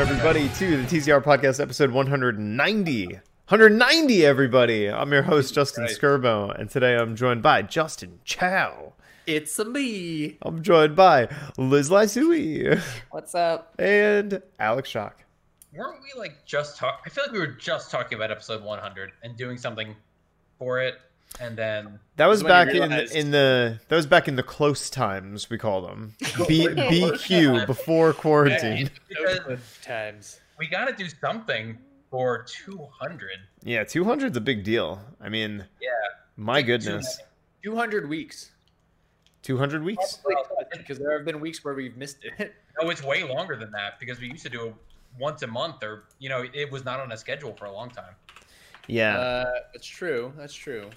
everybody, to the TZR Podcast episode 190. 190, everybody. I'm your host, Justin Right. Skirbo, and today I'm joined by Justin Chow. It's me. I'm joined by Liz Lysui What's up? and Alex Shock. weren't we like just talk? I feel like we were just talking about episode 100 and doing something for it, and then That was This is when back you in in the that was back in the close times we call them. B, BQ before quarantine. because times. we got to do something for 200. Yeah, 200's a big deal. I mean, Yeah, my goodness. 200 weeks. 200 weeks? Because there have been weeks where we've missed it. no, it's way longer than that because we used to do it once a month, or you know, it was not on a schedule for a long time. Yeah. Uh, that's true. That's true.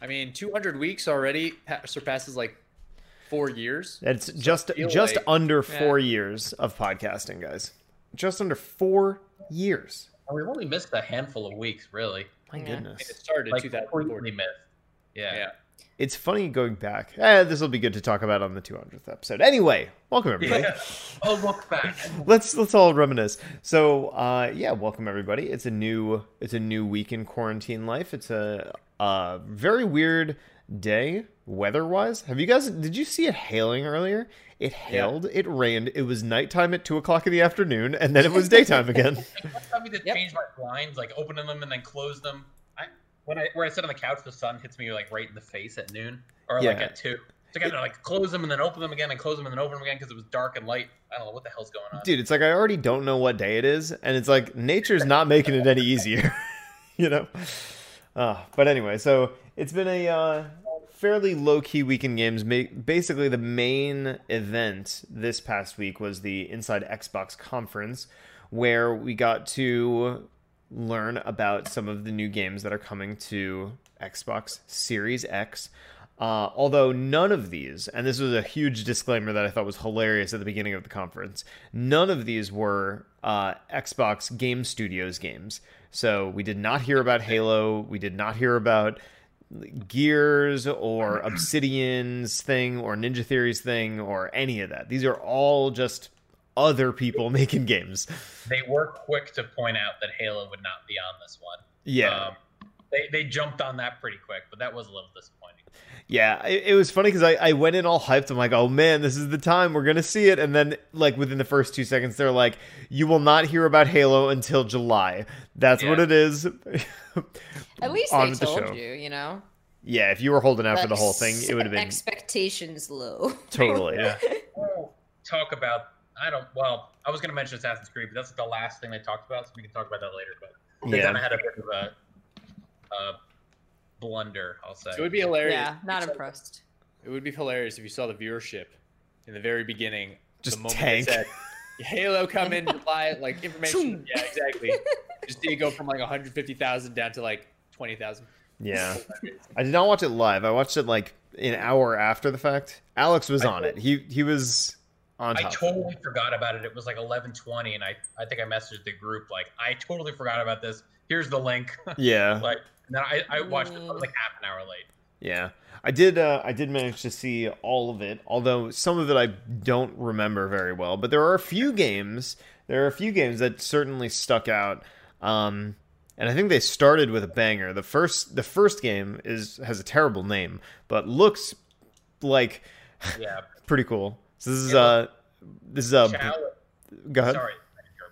I mean, 200 weeks already surpasses like four years. It's just just like- under Yeah. 4 years of podcasting, guys. Just under 4 years. And we've only missed a handful of weeks, really. My Yeah. I mean, goodness. it started Like 2014. completely missed. Yeah. Yeah. It's funny going back. Eh, this will be good to talk about on the 200th episode. Anyway, welcome everybody. Yeah. Oh, look back. let's let's all reminisce. So, uh, yeah, welcome everybody. It's a new it's a new week in quarantine life. It's a uh, very weird day weather wise. Have you guys? Did you see it hailing earlier? It hailed. It rained. It was nighttime at two o'clock in the afternoon, and then it was daytime again. tell me to Yep. change my blinds, like opening them and then close them. I when I where I sit on the couch, the sun hits me like right in the face at noon or like at two. So I gotta like close them and then open them again and close them and then open them again because it was dark and light. I don't know what the hell's going on. Dude, it's like I already don't know what day it is, and it's like nature's not making it any easier, you know. Uh, but anyway, so it's been a uh, fairly low key week in games. Basically, the main event this past week was the Inside Xbox conference, where we got to learn about some of the new games that are coming to Xbox Series X. Uh, although none of these, and this was a huge disclaimer that I thought was hilarious at the beginning of the conference, none of these were uh, Xbox Game Studios games. So we did not hear about Halo. We did not hear about Gears or Obsidian's thing or Ninja Theory's thing or any of that. These are all just other people making games. They were quick to point out that Halo would not be on this one. Yeah. Um, they, they jumped on that pretty quick, but that was a little disappointing. Yeah, it, it was funny because I, I went in all hyped. I'm like, oh man, this is the time we're gonna see it. And then like within the first two seconds, they're like, you will not hear about Halo until July. That's what it is. At least On they with the told show. you, you know. yeah, if you were holding out for the whole thing, it would have been expectations low. totally. Yeah. Talk about I don't well, I was gonna mention Assassin's Creed, but that's the last thing they talked about, so we can talk about that later. But they Yeah. kind of had a bit of a, a blunder, I'll say. So it would be hilarious. yeah, not if you saw- impressed. It would be hilarious if you saw the viewership in the very beginning. Just the moment tank. It said, Halo come in, July, like information. yeah, exactly. Just see it go from like 150,000 down to like 20,000. Yeah. I did not watch it live. I watched it like an hour after the fact. Alex was I on it. He he was on I top. totally forgot about it. It was like 11:20, and I I think I messaged the group like I totally forgot about this. Here's the link. yeah. like, and then I, I watched it I was like half an hour late. Yeah, I did. Uh, I did manage to see all of it, although some of it I don't remember very well. But there are a few games. There are a few games that certainly stuck out, um, and I think they started with a banger. The first, the first game is has a terrible name, but looks like Yeah. pretty cool. So this is Yeah, uh, this is uh, Chow, go ahead. sorry,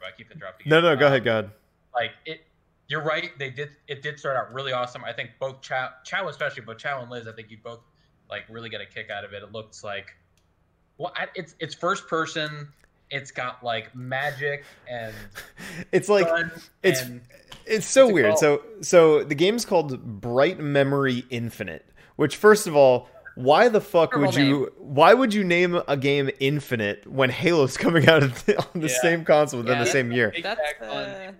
I keep interrupting. No, no, go Um, ahead, go ahead. Like it. You're right. They did. It did start out really awesome. I think both Chow, Chow especially, but Chow and Liz, I think you both like really get a kick out of it. It looks like, well, I, it's it's first person. It's got like magic and It's like it's- and It's so it weird. called? So so the game's called Bright Memory Infinite, which first of all, why the fuck Terrible would you why would you name a game Infinite when Halo's coming out of the, on the Yeah. same console within Yeah, the same year? That's uh,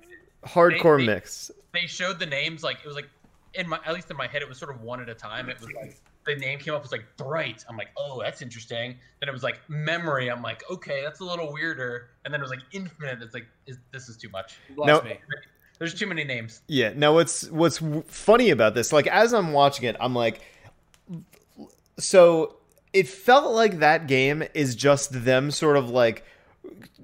Hardcore they- mix. they showed the names like it was like in my at least in my head it was sort of one at a time. It was like the name came up was like bright. I'm like, oh, that's interesting. Then it was like memory. I'm like, okay, that's a little weirder. And then it was like infinite. It's like is, this is too much. You lost No. me. There's too many names. Yeah. Now what's what's funny about this? Like as I'm watching it, I'm like, so it felt like that game is just them sort of like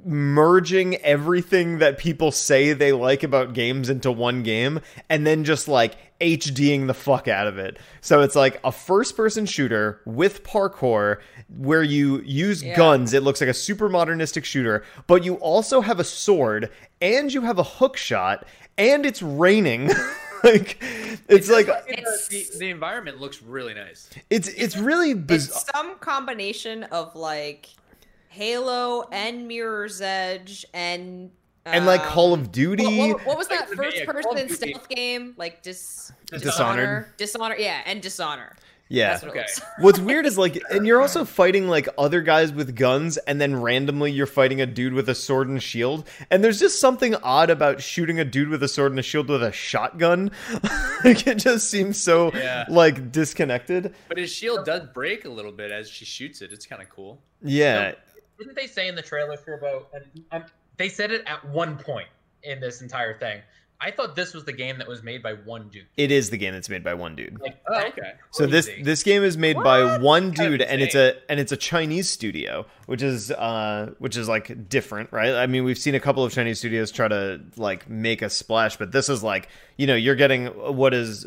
merging everything that people say they like about games into one game and then just like HDing the fuck out of it. So it's like a first person shooter with parkour where you use Yeah. guns. It looks like a super modernistic shooter, but you also have a sword and you have a hook shot and it's raining. like it's like It's- the, the environment looks really nice. it's it's really bizarre. It's some combination of like Halo and Mirror's Edge and and like um, Call of Duty. What, what- what was Like, that first Call person Duty. stealth game? Like dis Dishonored. Dishonor, yeah, and Dishonor. yeah. That's what Okay. What's weird is like, and you're also fighting like other guys with guns, and then randomly you're fighting a dude with a sword and shield. And there's just something odd about shooting a dude with a sword and a shield with a shotgun. like it just seems so Yeah. like disconnected. But his shield does break a little bit as she shoots it. It's kind of cool. Yeah, Didn't they say in the trailer for about? And um, they said it at one point in this entire thing. I thought this was the game that was made by one dude. it is the game that's made by one dude. Like, Oh, okay. So this this game is made by one Kind of dude, and it's a and it's a Chinese studio, which is uh which is like different, right? I mean, we've seen a couple of Chinese studios try to like make a splash, but this is like you know you're getting what is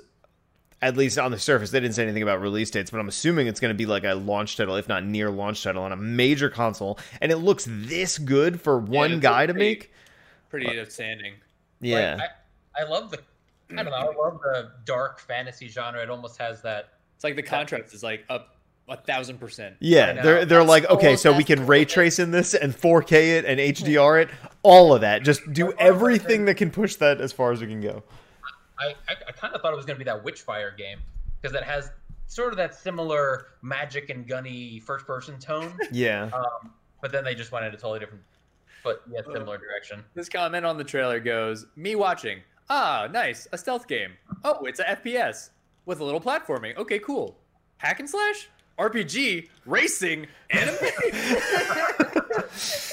at least on the surface they didn't say anything about release dates, but I'm assuming it's going to be like a launch title, if not near launch title, on a major console, and it looks this good for one it guy to pretty- make. Pretty outstanding. Yeah, Like, I, I love the. I don't know. I love the dark fantasy genre. It almost has that. It's like the contrast is like up a thousand percent. Yeah, know. they're they're That's like, okay, so we can ray trace in this and 4K it and HDR it, all of that. Just do everything that can push that as far as we can go. I I, I kind of thought it was going to be that Witchfire game because it has sort of that similar magic and gunny first person tone. Yeah. Um, but then they just went in a totally different, but yeah, similar direction. This comment on the trailer goes, "Me watching. Ah, nice, a stealth game. Oh, it's a FPS with a little platforming. Okay, cool. Hack and slash, RPG, racing, anime.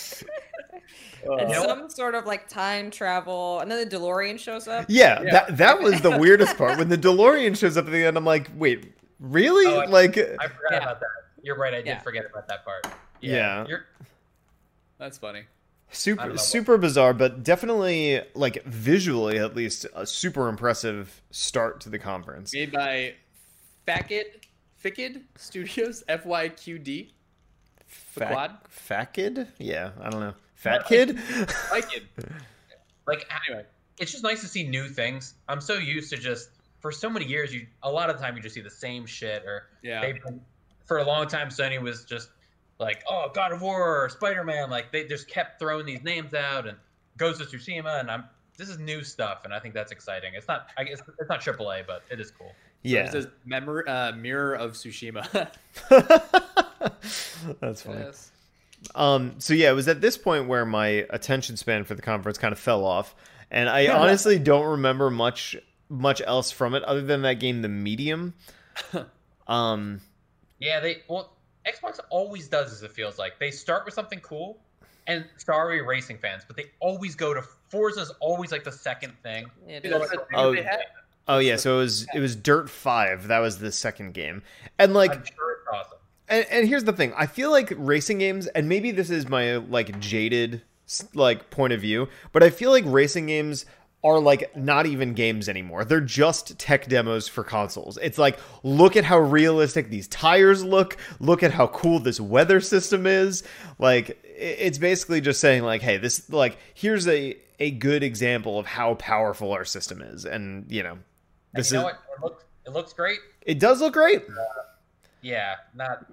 Uh, and know some sort of like time travel, and then the DeLorean shows up. Yeah, Yeah. that that was the weirdest part. When the DeLorean shows up at the end, I'm like, wait, really? Oh, I- like I forgot uh, Yeah. about that. You're right. I did Yeah. forget about that part. Yeah. You're, That's funny. I super what- super bizarre, but definitely like visually at least a super impressive start to the conference. Made by Fakid Fikid Studios, FYQD. Fat, quad? fat? Yeah, I don't know. Fat kid? Fakid. like Anyway, it's just nice to see new things. I'm so used to just for so many years you a lot of the time you just see the same shit or yeah. they've been for a long time Sony was just like, oh God of War or Spider Man, like they just kept throwing these names out and Ghost of Tsushima and I'm this is new stuff and I think that's exciting. It's not I guess it's not AAA, but it is cool. yeah. It says memor- uh, Mirror of Tsushima. That's funny. yes. Um, so yeah, it was at this point where my attention span for the conference kind of fell off, and I honestly don't remember much much else from it other than that game, The Medium. Um, Yeah, they well Xbox always does as it feels like. They start with something cool and sorry racing fans, but they always go to Forza's always like the second thing. It Dude, is. that's the thing Oh, oh yeah, so it was it was Dirt Five. That was the second game, and like I'm sure it's awesome. And, and here's the thing. I feel like racing games and maybe this is my like jaded like point of view but i feel like racing games are like not even games anymore. They're just tech demos for consoles. It's like look at how realistic these tires look. Look at how cool this weather system is. Like it's basically just saying like hey this like here's a a good example of how powerful our system is. And you know this you know is what? It looks it looks great. it does look great. Yeah, not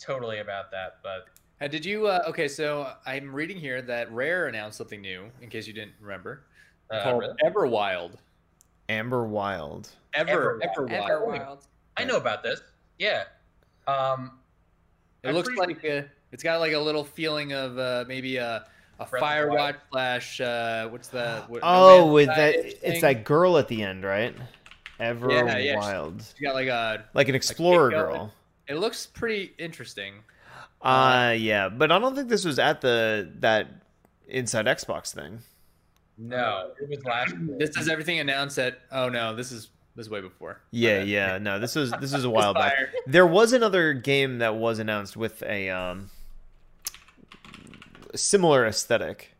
totally about that, but Uh, did you? Uh, okay, so I'm reading here that Rare announced something new. In case you didn't remember, uh, called really? Everwild. amber wild Ever, Everwild. Everwild. Everwild. I know about this. Yeah. Um It I'm looks pretty- like uh it's got like a little feeling of uh, maybe a, a Breath of the Firewatch Wild. slash uh, what's the what, Oh, No with Sky that, thing. it's that girl at the end, right? Ever Yeah, yeah, she- Wild, You got like a. like an explorer going. girl. It looks pretty interesting. Uh, yeah, but I don't think this was at the that Inside Xbox thing. no, it was last year. This is everything announced at. Oh no, this is this is way before. Yeah, Okay. yeah, no, this was this was a while back. There was another game that was announced with a um similar aesthetic.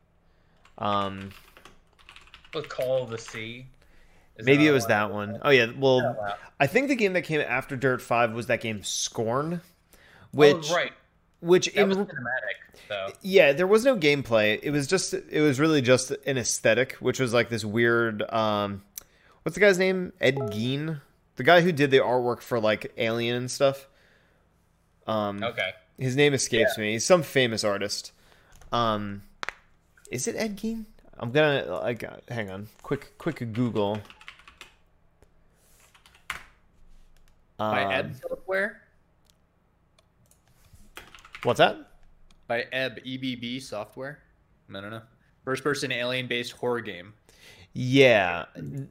Um, Was Call of the Sea. Is maybe it was that one. Oh yeah, well, Yeah, wow. I think the game that came after Dirt Five was that game Scorn, Oh, which right. which That in was cinematic, though. yeah, there was no gameplay. It was just it was really just an aesthetic, which was like this weird. Um, what's the guy's name? Ed Gein, the guy who did the artwork for like Alien and stuff. Um, Okay. his name escapes me. He's some famous artist. Um, is it Ed Gein? I'm gonna like hang on, quick quick Google. By Um, Ebb Software. what's that? By Ebb EBB Software. I don't know. First person alien based horror game. Yeah,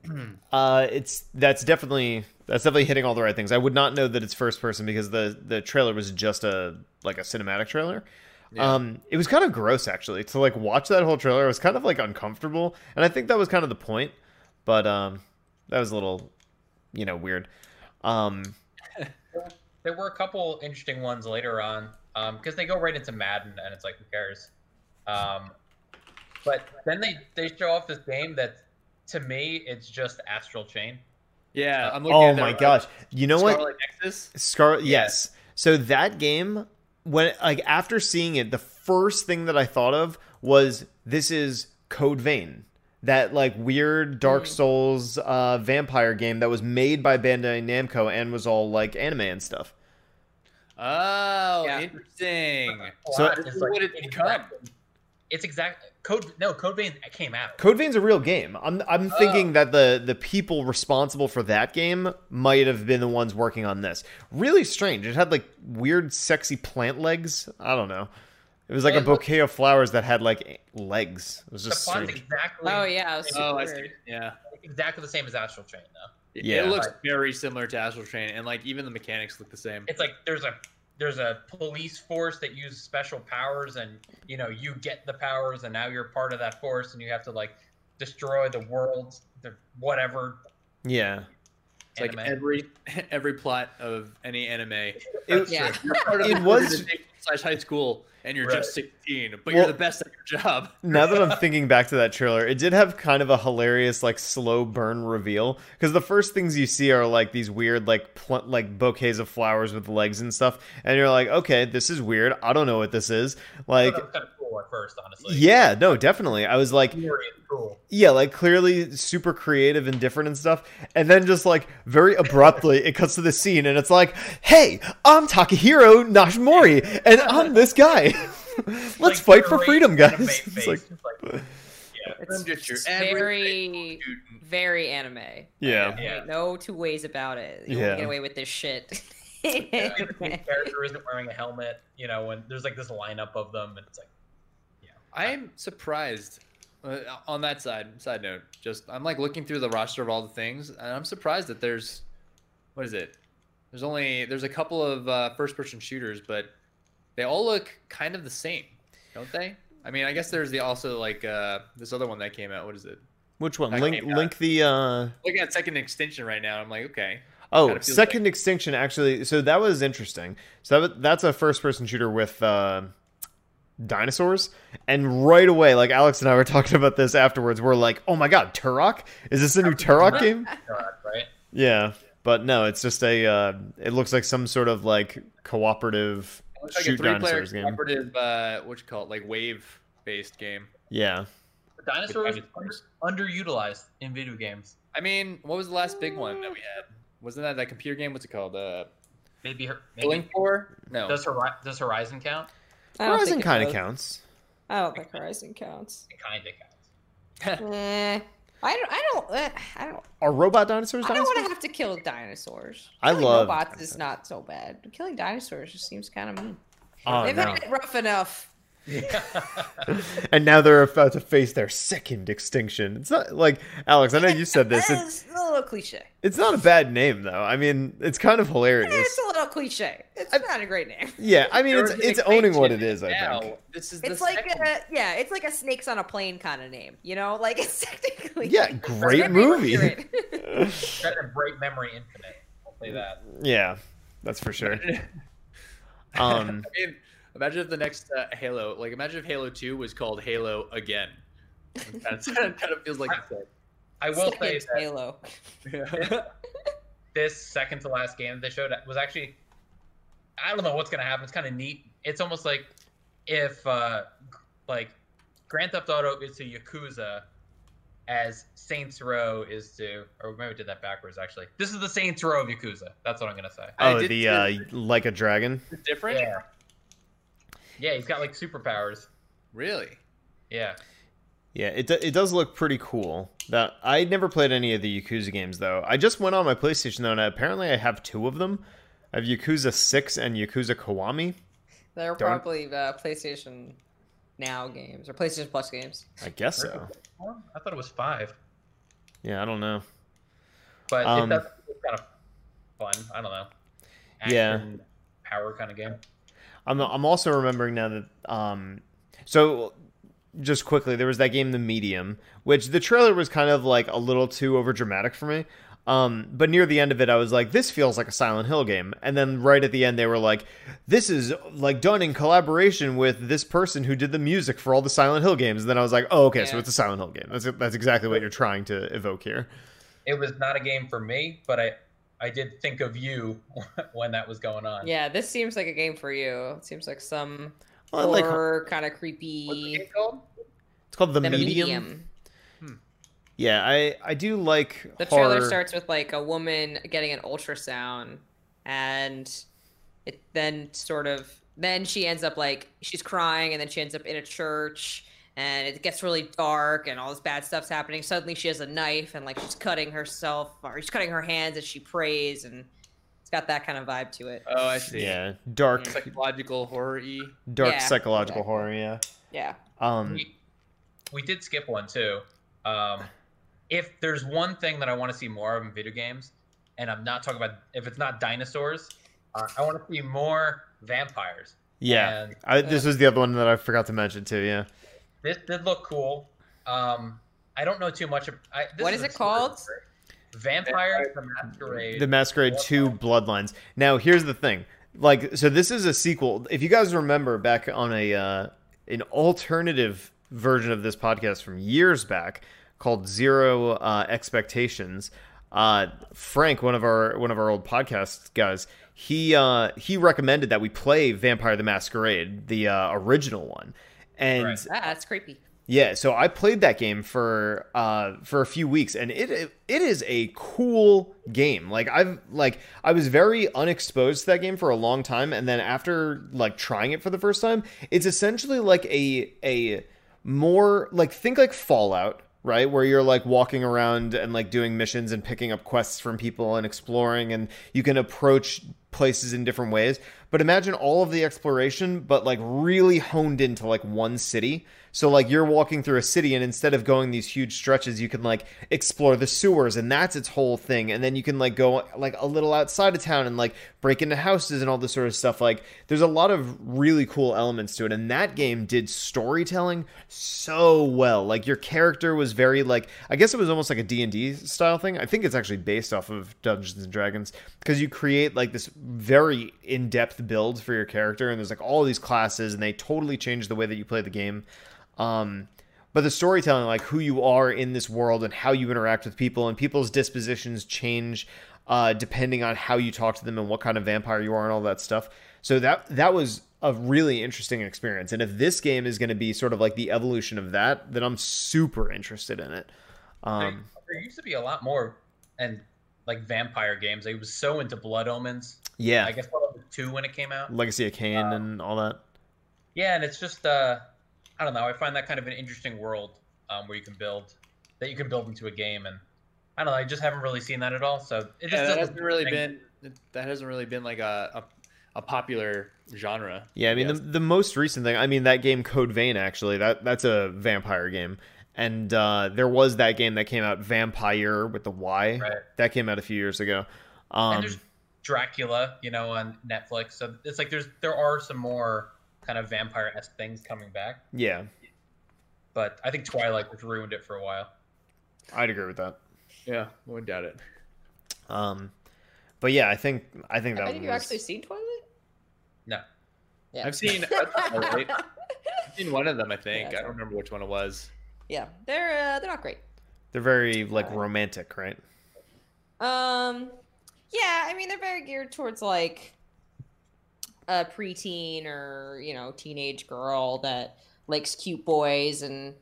uh, it's that's definitely that's definitely hitting all the right things. I would not know that it's first person because the the trailer was just a like a cinematic trailer. Yeah. Um, it was kind of gross actually to like watch that whole trailer. It was kind of like uncomfortable, and I think that was kind of the point. But um, that was a little, you know, weird. Um, There were a couple interesting ones later on because they go right into Madden, and it's like, who cares? Um, but then they they show off this game that, to me, it's just Astral Chain. Yeah, I'm looking oh at my right- gosh, you know what? Scarlet Nexus. Scar yes. So that game when like after seeing it, the first thing that I thought of was this is Code Vein. That like weird Dark Souls uh vampire game that was made by Bandai Namco and was all like anime and stuff. Oh, Yeah. interesting. So- Plot This is is like what it become. It's exact code. No, Code Vein came out. Code Vein's a real game. I'm I'm thinking that the the people responsible for that game might have been the ones working on this. Really strange. It had like weird sexy plant legs. I don't know. It was like Well, a it looked- bouquet of flowers that had like legs. It was just plot's strange. exactly. Oh yeah, it was Oh, I see. Yeah. exactly the same as Astral Chain, though. Yeah. It looks very similar to Astral Train, and like even the mechanics look the same. It's like there's a there's a police force that uses special powers, and you know you get the powers, and now you're part of that force, and you have to like destroy the world, the whatever. Yeah. It's like every every plot of any anime. It, Yeah. Of It was- organization slash high school, and you're Right. just 16, but Well- you're the best at your job. now that I'm thinking back to that trailer, it did have kind of a hilarious like slow burn reveal because the first things you see are like these weird like pl- like bouquets of flowers with legs and stuff, and you're like, okay, this is weird. I don't know what this is. Like, that was kind of cool at first, honestly. yeah, no, definitely. I was like, cool. yeah, like clearly super creative and different and stuff. And then just like very abruptly, it cuts to the scene and it's like, hey, I'm Takahiro Nashimori and I'm this guy. Let's Like, fight for great freedom, guys. It's like, It's like, yeah. It's, Just your very, very anime. yeah. Yeah. No two ways about it. You Yeah. won't get away with this shit. Yeah, the character isn't wearing a helmet, you know, when there's like this lineup of them, and it's like, I'm surprised. Uh, on that side, side note, just I'm like looking through the roster of all the things, and I'm surprised that there's, what is it? There's only there's a couple of uh, first-person shooters, but they all look kind of the same, don't they? I mean, I guess there's the also like uh, this other one that came out. What is it? Which one? That Link link the uh Looking at Second Extinction right now, I'm like, okay, Oh, Second Extinction actually. So that was interesting. So that, that's a first-person shooter with uh, dinosaurs, and right away, like Alex and I were talking about this afterwards. We're like, "Oh my god, Turok! Is this a new Turok game?" God, right? Yeah, but no, it's just a. Uh, it looks like some sort of like cooperative it looks like a shoot three-player dinosaurs game. cooperative, uh, what you call it, like wave-based game. Yeah, The dinosaurs With under, underutilized in video games. I mean, what was the last big one that we had? Wasn't that that computer game? What's it called? Uh, Maybe, her- maybe Link Four? No. does Hori- does Horizon count? I Horizon kind of counts. I don't think Horizon counts. It kind of counts. eh, I don't. I don't. Eh, I don't. Are robot dinosaurs I don't dinosaurs? want to have to kill dinosaurs. I Killing love robots dinosaurs. is not so bad. Killing dinosaurs just seems kind of mean. Oh, They've no. had it rough enough. and now they're about to face their second extinction. It's not like Alex. I know you said this. It's, It's a little cliche. it's not a bad name though. I mean, it's kind of hilarious. It's a little cliche. It's not a great name. Yeah, I mean, it's it's owning what it is. I Now, think. This is the It's like second- a, yeah, it's like a snakes on a plane kind of name. You know, like it's technically Yeah, great movie. accurate. Better than Break Memory Infinite. I'll say that. Yeah, that's for sure. Um, I mean, Imagine if the next uh, Halo, like imagine if Halo Two was called Halo again. That's kind of feels like the I will say that Halo. same. this second to last game that they showed was actually I don't know what's gonna happen. It's kind of neat. It's almost like if uh like Grand Theft Auto is to Yakuza as Saints Row is to or maybe I did that backwards actually. This is the Saints Row of Yakuza. That's what I'm gonna say. Oh, the uh, like a dragon. It's different. Yeah. Yeah, he's got like superpowers. Really? Yeah. Yeah, it do- it does look pretty cool. That I never played any of the Yakuza games though. I just went on my PlayStation though, and apparently I have two of them. I have Yakuza Six and Yakuza Kiwami. They're Darn. probably uh, PlayStation Now games or PlayStation Plus games. I guess so. I thought it was five, Yeah, I don't know. but Um, it does it's kind of fun. I don't know. Yeah. Power kind of game. I'm I'm also remembering now that um so just quickly there was that game The Medium, which the trailer was kind of like a little too over dramatic for me. Um, but near the end of it, I was like, "This feels like a Silent Hill game." And then right at the end, they were like, "This is like done in collaboration with this person who did the music for all the Silent Hill games." And then I was like, "Oh, okay, so it's a Silent Hill game. That's that's exactly what you're trying to evoke here." It was not a game for me, but I I did think of you when that was going on. Yeah, this seems like a game for you. It seems like some Well, I like horror kind of What's the creepy. game called? it's called The, The Medium. medium. Hmm. Yeah, I I do like The horror. trailer starts with like a woman getting an ultrasound, and it then sort of then she ends up like she's crying, and then she ends up in a church, and it gets really dark, and all this bad stuff's happening. Suddenly, she has a knife, and like she's cutting herself, or she's cutting her hands as she prays, and it's got that kind of vibe to it. Oh, I see. Yeah, dark, Psychological horror y. dark Yeah, psychological exactly. horror. Yeah. Yeah, Um. we, we did skip one too. Um, if there's one thing that I want to see more of in video games, and I'm not talking about if it's not dinosaurs, uh, I want to see more vampires. Yeah. And I, this was the other one that I forgot to mention too. Yeah. This did look cool. Um, I don't know too much. Of, I, this What is is it called? secret. Vampire the Masquerade. The Masquerade 2 Bloodlines. Now, here's the thing. Like so this is a sequel. If you guys remember back on a uh an alternative version of this podcast from years back called Zero uh Expectations, uh Frank, one of our one of our old podcast guys, he uh he recommended that we play Vampire the Masquerade, the uh original one. And Right. ah, that's creepy. Yeah, so I played that game for uh for a few weeks and it it is a cool game. Like I've like I was very unexposed to that game for a long time and then after like trying it for the first time, it's essentially like a a more like think like Fallout, right? Where you're like walking around and like doing missions and picking up quests from people and exploring and you can approach places in different ways. But imagine all of the exploration but like really honed into like one city. So like you're walking through a city and instead of going these huge stretches, you can like explore the sewers and that's its whole thing. And then you can like go like a little outside of town and like break into houses and all this sort of stuff. Like there's a lot of really cool elements to it. And that game did storytelling so well. Like your character was very like I guess it was almost like a D&D style thing. I think it's actually based off of Dungeons and Dragons because you create like this very in-depth build for your character and there's like all these classes and they totally change the way that you play the game. Um, but the storytelling, like who you are in this world and how you interact with people, and people's dispositions change uh, depending on how you talk to them and what kind of vampire you are and all that stuff. So that that was a really interesting experience. And if this game is going to be sort of like the evolution of that, then I'm super interested in it. Um, there used to be a lot more and like vampire games. I was so into Blood Omens. yeah, I guess what was it, two when it came out. Legacy of Kain and all that. Yeah, and it's just uh, I don't know. I find that kind of an interesting world um, where you can build that you can build into a game, and I don't know. I just haven't really seen that at all. So it just Yeah, that hasn't really think- been that hasn't really been like a a, a popular genre. Yeah, I mean Yes. the the most recent thing. I mean that game Code Vein actually. That that's a vampire game, and uh, there was that game that came out Vampire with the Y. Right. That came out a few years ago. and Um, there's Dracula, you know, on Netflix. So it's like there's there are some more kind of vampire esque things coming back, yeah, but I think Twilight just ruined it for a while. I'd agree with that. Yeah, I wouldn't doubt it. Um, but yeah, I think I think that Have you was- actually seen Twilight? No, Yeah. I've seen right? I've seen one of them. I think Yeah, I don't remember which one it was. yeah, they're uh, they're not great. They're very like romantic, right? Um, yeah, I mean they're very geared towards like a preteen or you know teenage girl that likes cute boys and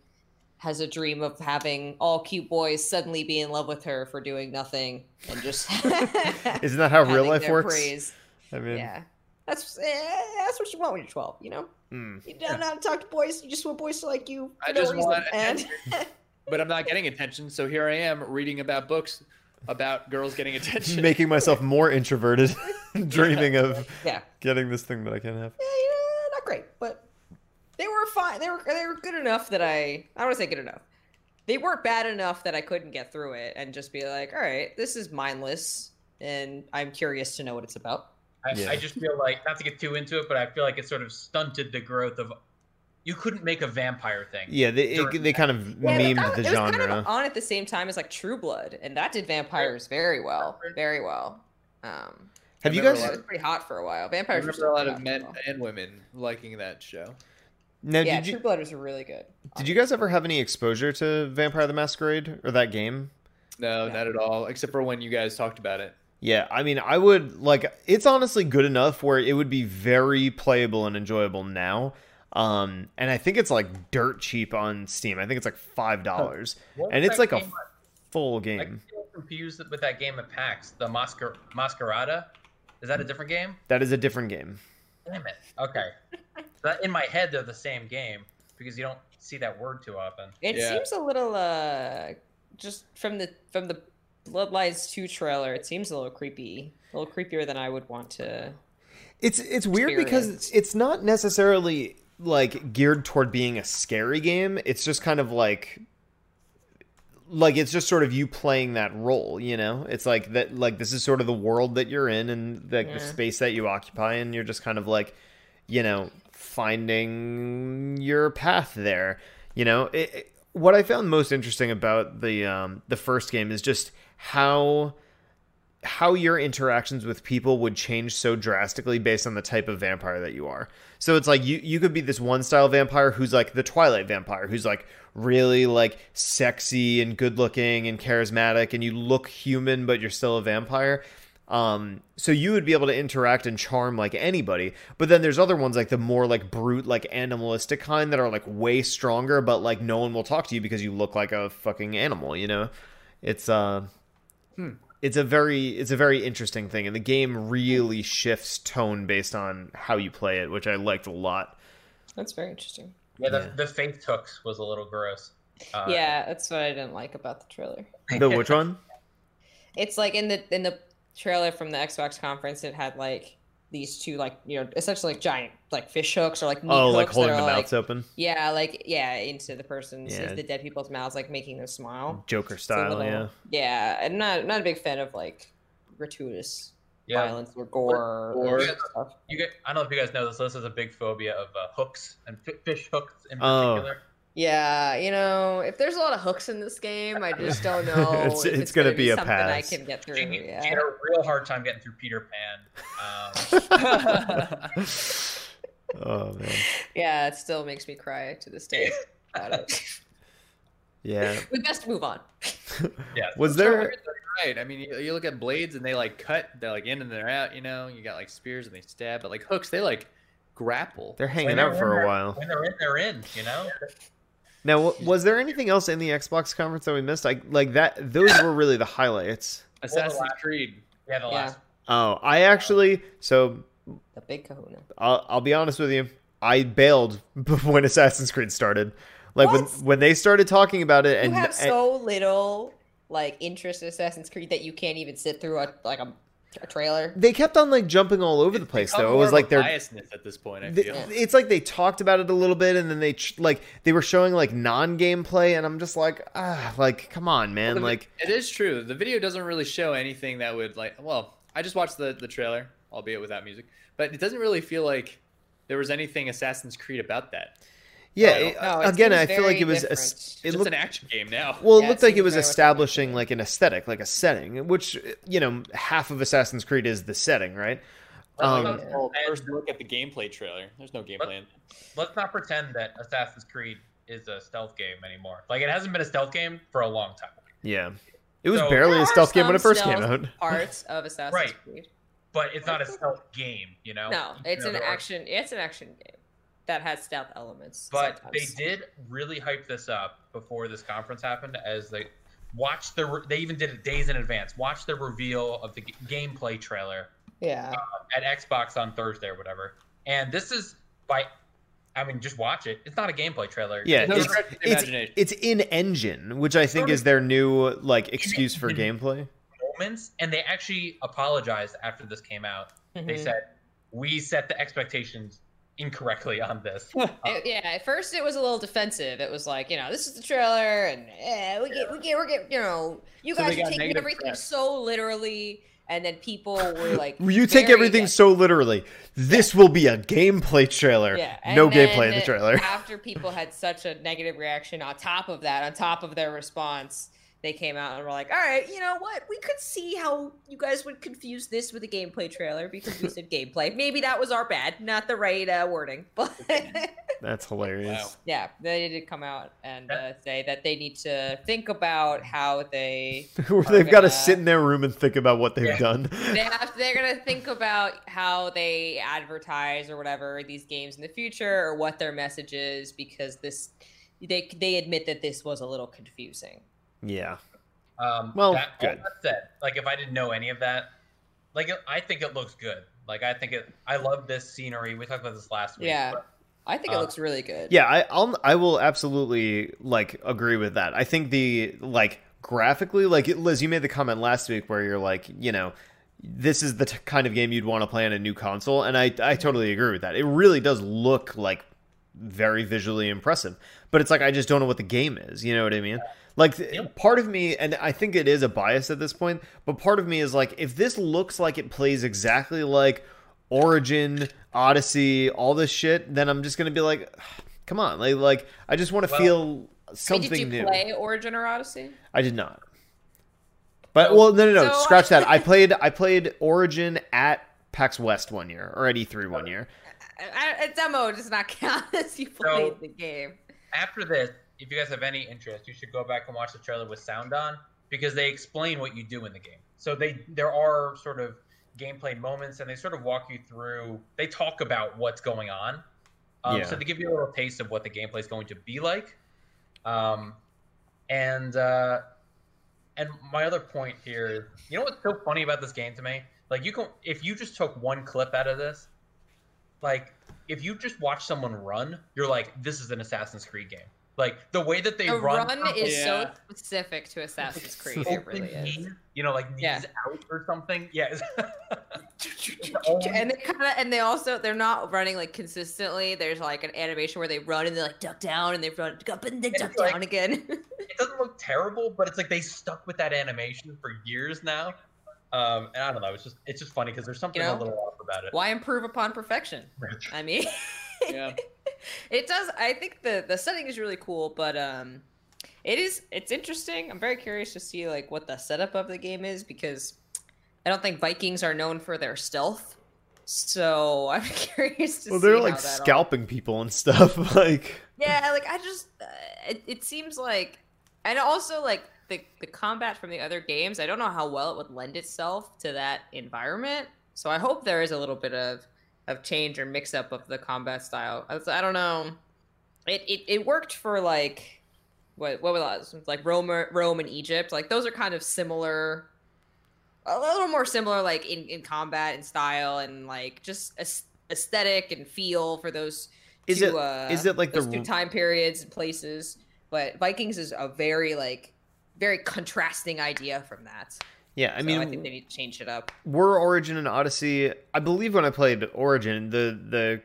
has a dream of having all cute boys suddenly be in love with her for doing nothing and just Isn't that how real life works? Praise. I mean, Yeah, that's eh, that's what you want when you're 12. You know, mm. you don't know how to talk to boys. You just want boys to like you. For I no just reason. want and attention. But I'm not getting attention, so here I am reading about books about girls getting attention. making myself more introverted, dreaming of yeah, getting this thing that I can't have. yeah, yeah, not great, but they were fine. They were they were good enough that I I don't want to say good enough. They weren't bad enough that I couldn't get through it and just be like, all right, this is mindless, and I'm curious to know what it's about. I, Yeah. I just feel like not to get too into it, but I feel like it sort of stunted the growth of. You couldn't make a vampire thing. Yeah, they it, they kind of Yeah, memed kind of- the it was genre. kind of on at the same time as like True Blood, and that did vampires very well, very well. Um, have you guys a it was pretty hot for a while. Vampires were remember a lot of men for and women liking that show. now? yeah, did you True Blood was really good. did you guys ever have any exposure to Vampire the Masquerade or that game? No, No. not at all. Except for when you guys talked about it. Yeah, I mean, I would like it's honestly good enough where it would be very playable and enjoyable now. Um, and I think it's like dirt cheap on Steam. I think it's like five dollars, and it's like a game? full game. get confused with that game at PAX, the Masquer- Masquerada. Is that a different game? That is a different game. Damn it. Okay. that, in my head, they're the same game because you don't see that word too often. It Yeah. seems a little uh just from the from the Bloodlines 2 trailer, it seems a little creepy. A little creepier than I would want to It's it's weird because Experience. it's not necessarily like geared toward being a scary game. It's just kind of like like it's just sort of you playing that role, you know? It's like that like this is sort of the world that you're in and like the Yeah. space that you occupy and you're just kind of like, you know, finding your path there. You know, it, it- what I found most interesting about the um the first game is just how how your interactions with people would change so drastically based on the type of vampire that you are. So it's like you you could be this one style vampire who's like the Twilight vampire, who's like really like sexy and good looking and charismatic and you look human but you're still a vampire. Um so you would be able to interact and charm like anybody. But then there's other ones like the more like brute like animalistic kind that are like way stronger but like no one will talk to you because you look like a fucking animal, you know? It's uh it's a very it's a very interesting thing and the game really shifts tone based on how you play it which i liked a lot That's very interesting. Yeah, the, Yeah. the faith hooks was a little gross. Uh, yeah, that's what I didn't like about the trailer. the which one It's like in the in the trailer from the Xbox conference, it had like these two like you know essentially like giant like fish hooks or like meat oh like hooks holding that the are, mouths like, open yeah like yeah into the person's Yeah. the dead people's mouths like making them smile. joker style little- yeah yeah. I'm not not a big fan of like gratuitous Yeah. violence or gore or, Or- stuff. You get, I don't know if you guys know this. This is a big phobia of uh, hooks and fi- fish hooks in Oh. Particular. Yeah, you know, if there's a lot of hooks in this game, I just don't know. It's- if it's it's, gonna gonna, be a something I can get through. She, she Yeah. had a real hard time getting through Peter Pan. Um, oh man yeah, it still makes me cry to this day about it. yeah we best move on. yeah. was there weird that you're right. I mean, you, you look at blades and they like cut. They're like in and they're out. You know, you got like spears and they stab, but like hooks, they like grapple. they're hanging they're out in for a while When they're in, they're in. You know. Now was there anything else in the xbox conference that we missed like like that those were really the highlights Assassin's last- Creed. Yeah, the Yeah. oh i actually so The big kahuna. I'll, I'll be honest with you. I bailed when Assassin's Creed started. Like when What? when they started talking about it, You and, have and- so little like interest in Assassin's Creed that you can't even sit through a like a, a trailer. they kept on like jumping all over the place. Though it was like their they're biasness at this point. I they- feel. it's like they talked about it a little bit, and then they ch- like they were showing like non gameplay, and I'm just like ah, like come on, man, The- like it is true. The video doesn't really show anything that would like. Well, I just watched the the trailer, albeit without music, but it doesn't really feel like there was anything Assassin's Creed about that. Yeah. No, it- No, again, I feel like it was a, different. s- It's it just looked an action game now. Well, it Yeah, it looked like it was establishing like like an aesthetic, like a setting, which you know half of Assassin's Creed is the setting, right? Um, let's, Well, first look at the gameplay trailer. There's no gameplay. in let's not pretend that Assassin's Creed is a stealth game anymore. Like it hasn't been a stealth game for a long time. Yeah. It was So- barely a stealth game when it first came out. Parts of Assassin's Right. Creed. But it's not a stealth game, you know. No, You it's know, an there are- action. It's an action game that has stealth elements. But sometimes. they did really hype this up before this conference happened, as they watched the. Re- they even did it days in advance. Watch the reveal of the g- gameplay trailer Yeah. at Xbox on Thursday or whatever. And this is by, I mean, just watch it. It's not a gameplay trailer. Yeah, No it's, stretch of the it's, it's in engine, which I think is their new like excuse for gameplay. moments, and they actually apologized after this came out. They Mhm. said we set the expectations incorrectly on this. It- yeah, at first it was a little defensive. It was like, you know, this is the trailer, and eh, we get, we get, we're getting, you know, you So guys are taking everything press. so literally, and then people were like, You take very- everything so literally. This will be a gameplay trailer. Yeah, no and gameplay in the trailer. After people had such a negative reaction, on top of that, on top of their response, they came out and were like, "All right, you know what? We could see how you guys would confuse this with a gameplay trailer because we said gameplay. Maybe that was our bad, not the right uh, wording, but." That's hilarious. Wow. Yeah, they did come out and uh, say that they need to think about how they. They've got to gonna- sit in their room and think about what they've Yeah. done. they have they're gonna think about how they advertise or whatever these games in the future or what their message is because this they they admit that this was a little confusing. Yeah. Um, Well, that, good. that said, like if I didn't know any of that, like it- I think it looks good. Like I think it. I love this scenery. We talked about this last week. Yeah. but I think it Uh, looks really good. Yeah, I, I'll I will absolutely like agree with that. I think the like graphically, like Liz, you made the comment last week where you're like, you know, this is the t- kind of game you'd want to play on a new console, and I I totally agree with that. It really does look like very visually impressive, but it's like I just don't know what the game is. You know what I mean? Like th- Yeah. part of me, and I think it is a bias at this point, but part of me is like, if this looks like it plays exactly like Origin, Odyssey, all this shit, then I'm just gonna be like, come on, like, like I just want to Well, feel Hey, something did you new. play Origin or Odyssey? I did not. But well, no, no, no. So- Scratch that. I played. I played Origin at PAX West one year, or at E3 one oh, year. A, a demo does not count as you played the game. after this, if you guys have any interest, you should go back and watch the trailer with sound on because they explain what you do in the game. So they there are sort of gameplay moments and they sort of walk you through. They talk about what's going on. Um, Yeah. So they give you a little taste of what the gameplay is going to be like. Um, and uh, and my other point here, you know what's so funny about this game to me? Like you can if you just took one clip out of this, like if you just watch someone run, you're like, this is an Assassin's Creed game. Like the way that they The run, run is so specific to Assassin's Creed. It open really is. you know, like knees Yeah. out or something. Yes. and they kind of and they also they're not running like consistently there's like an animation where they run and they like duck down and they run up and they It's duck like- down again it doesn't look terrible, but it's like they stuck with that animation for years now. Um, and I don't know. It's just it's just funny because there's something You know, a little off about it. why improve upon perfection i mean Yeah. it does i think the the setting is really cool but um it is it's interesting i'm very curious to see like what the setup of the game is because i don't think vikings are known for their stealth so i'm curious to Well, they're like that all- scalping people and stuff. Like, Yeah, like I just uh, it, it seems like and also like the the combat from the other games, I don't know how well it would lend itself to that environment. So I hope there is a little bit of of change or mix up of the combat style. I, I don't know. It, it it worked for like what what was that? like Rome Rome and Egypt. Like those are kind of similar a little more similar like in, in combat and style and like just aes- aesthetic and feel for those Is two, it- uh, is it like the those two time periods and places but vikings is a very like very contrasting idea from that yeah, I I mean, mean i think they need to change it up were Origin and Odyssey. I believe when I played Origin, the the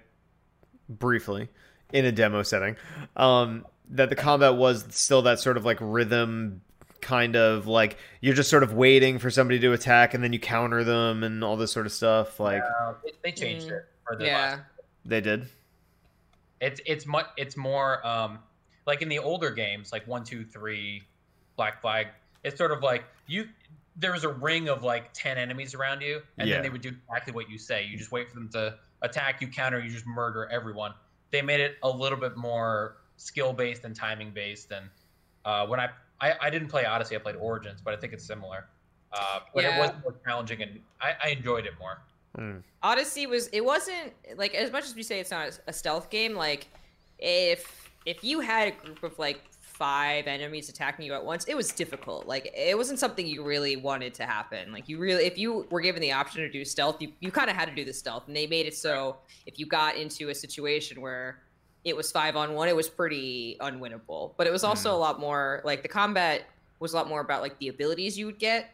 briefly in a demo setting, um, that the combat was still that sort of like rhythm kind of like you're just sort of waiting for somebody to attack and then you counter them and all this sort of stuff like they, they changed Mm. it for the yeah last. they did It's it's much it's more um like in the older games like one two three Black Flag. It's sort of like you there was a ring of like 10 enemies around you and Yeah. then they would do exactly what you say you just wait for them to attack you counter you just murder everyone they made it a little bit more skill based and timing based and uh, when I, I i didn't play odyssey i played origins but i think it's similar uh, but Yeah. it was more challenging and I, I enjoyed it more Mm. Odyssey was it wasn't like as much as we say it's not a stealth game. Like if if you had a group of like five enemies attacking you at once, it was difficult. Like it wasn't something you really wanted to happen. Like you really, if you were given the option to do stealth, you you kind of had to do the stealth, and they made it so if you got into a situation where it was five on one, it was pretty unwinnable. But it was also hmm. a lot more like the combat was a lot more about like the abilities you would get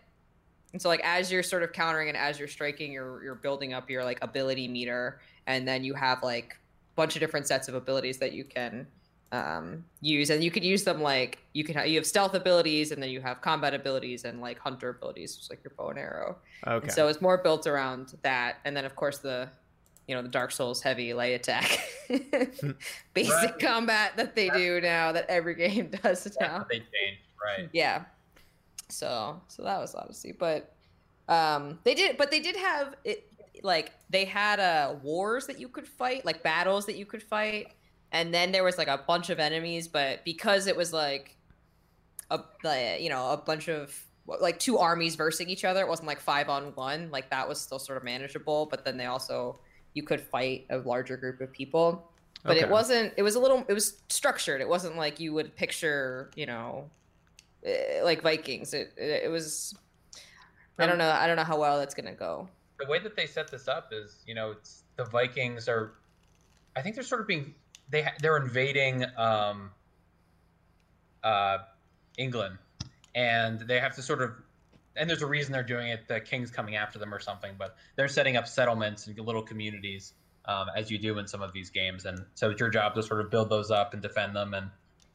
and so like as you're sort of countering and as you're striking, you're you're building up your like ability meter, and then you have like a bunch of different sets of abilities that you can um, use, and you could use them like you can ha- you have stealth abilities, and then you have combat abilities and like hunter abilities, just like your bow and arrow. Okay. And so it's more built around that, and then of course the you know the Dark Souls heavy light attack, basic Right. combat that they do now that every game does now what they changed right yeah so so that was odyssey but um they did but they did have it like they had uh wars that you could fight like battles that you could fight and then there was like a bunch of enemies but because it was like a you know a bunch of like two armies versing each other it wasn't like five on one like that was still sort of manageable but then they also you could fight a larger group of people. But Okay. it wasn't it was a little it was structured. It wasn't like you would picture you know eh, like vikings. It it, it was i don't know i don't know how well that's gonna go. The way that they set this up is, you know, it's the Vikings are, I think they're sort of being they ha- they're invading um, uh, England, and they have to sort of, and there's a reason they're doing it. The king's coming after them or something, but they're setting up settlements and little communities, um, as you do in some of these games, and so it's your job to sort of build those up and defend them, and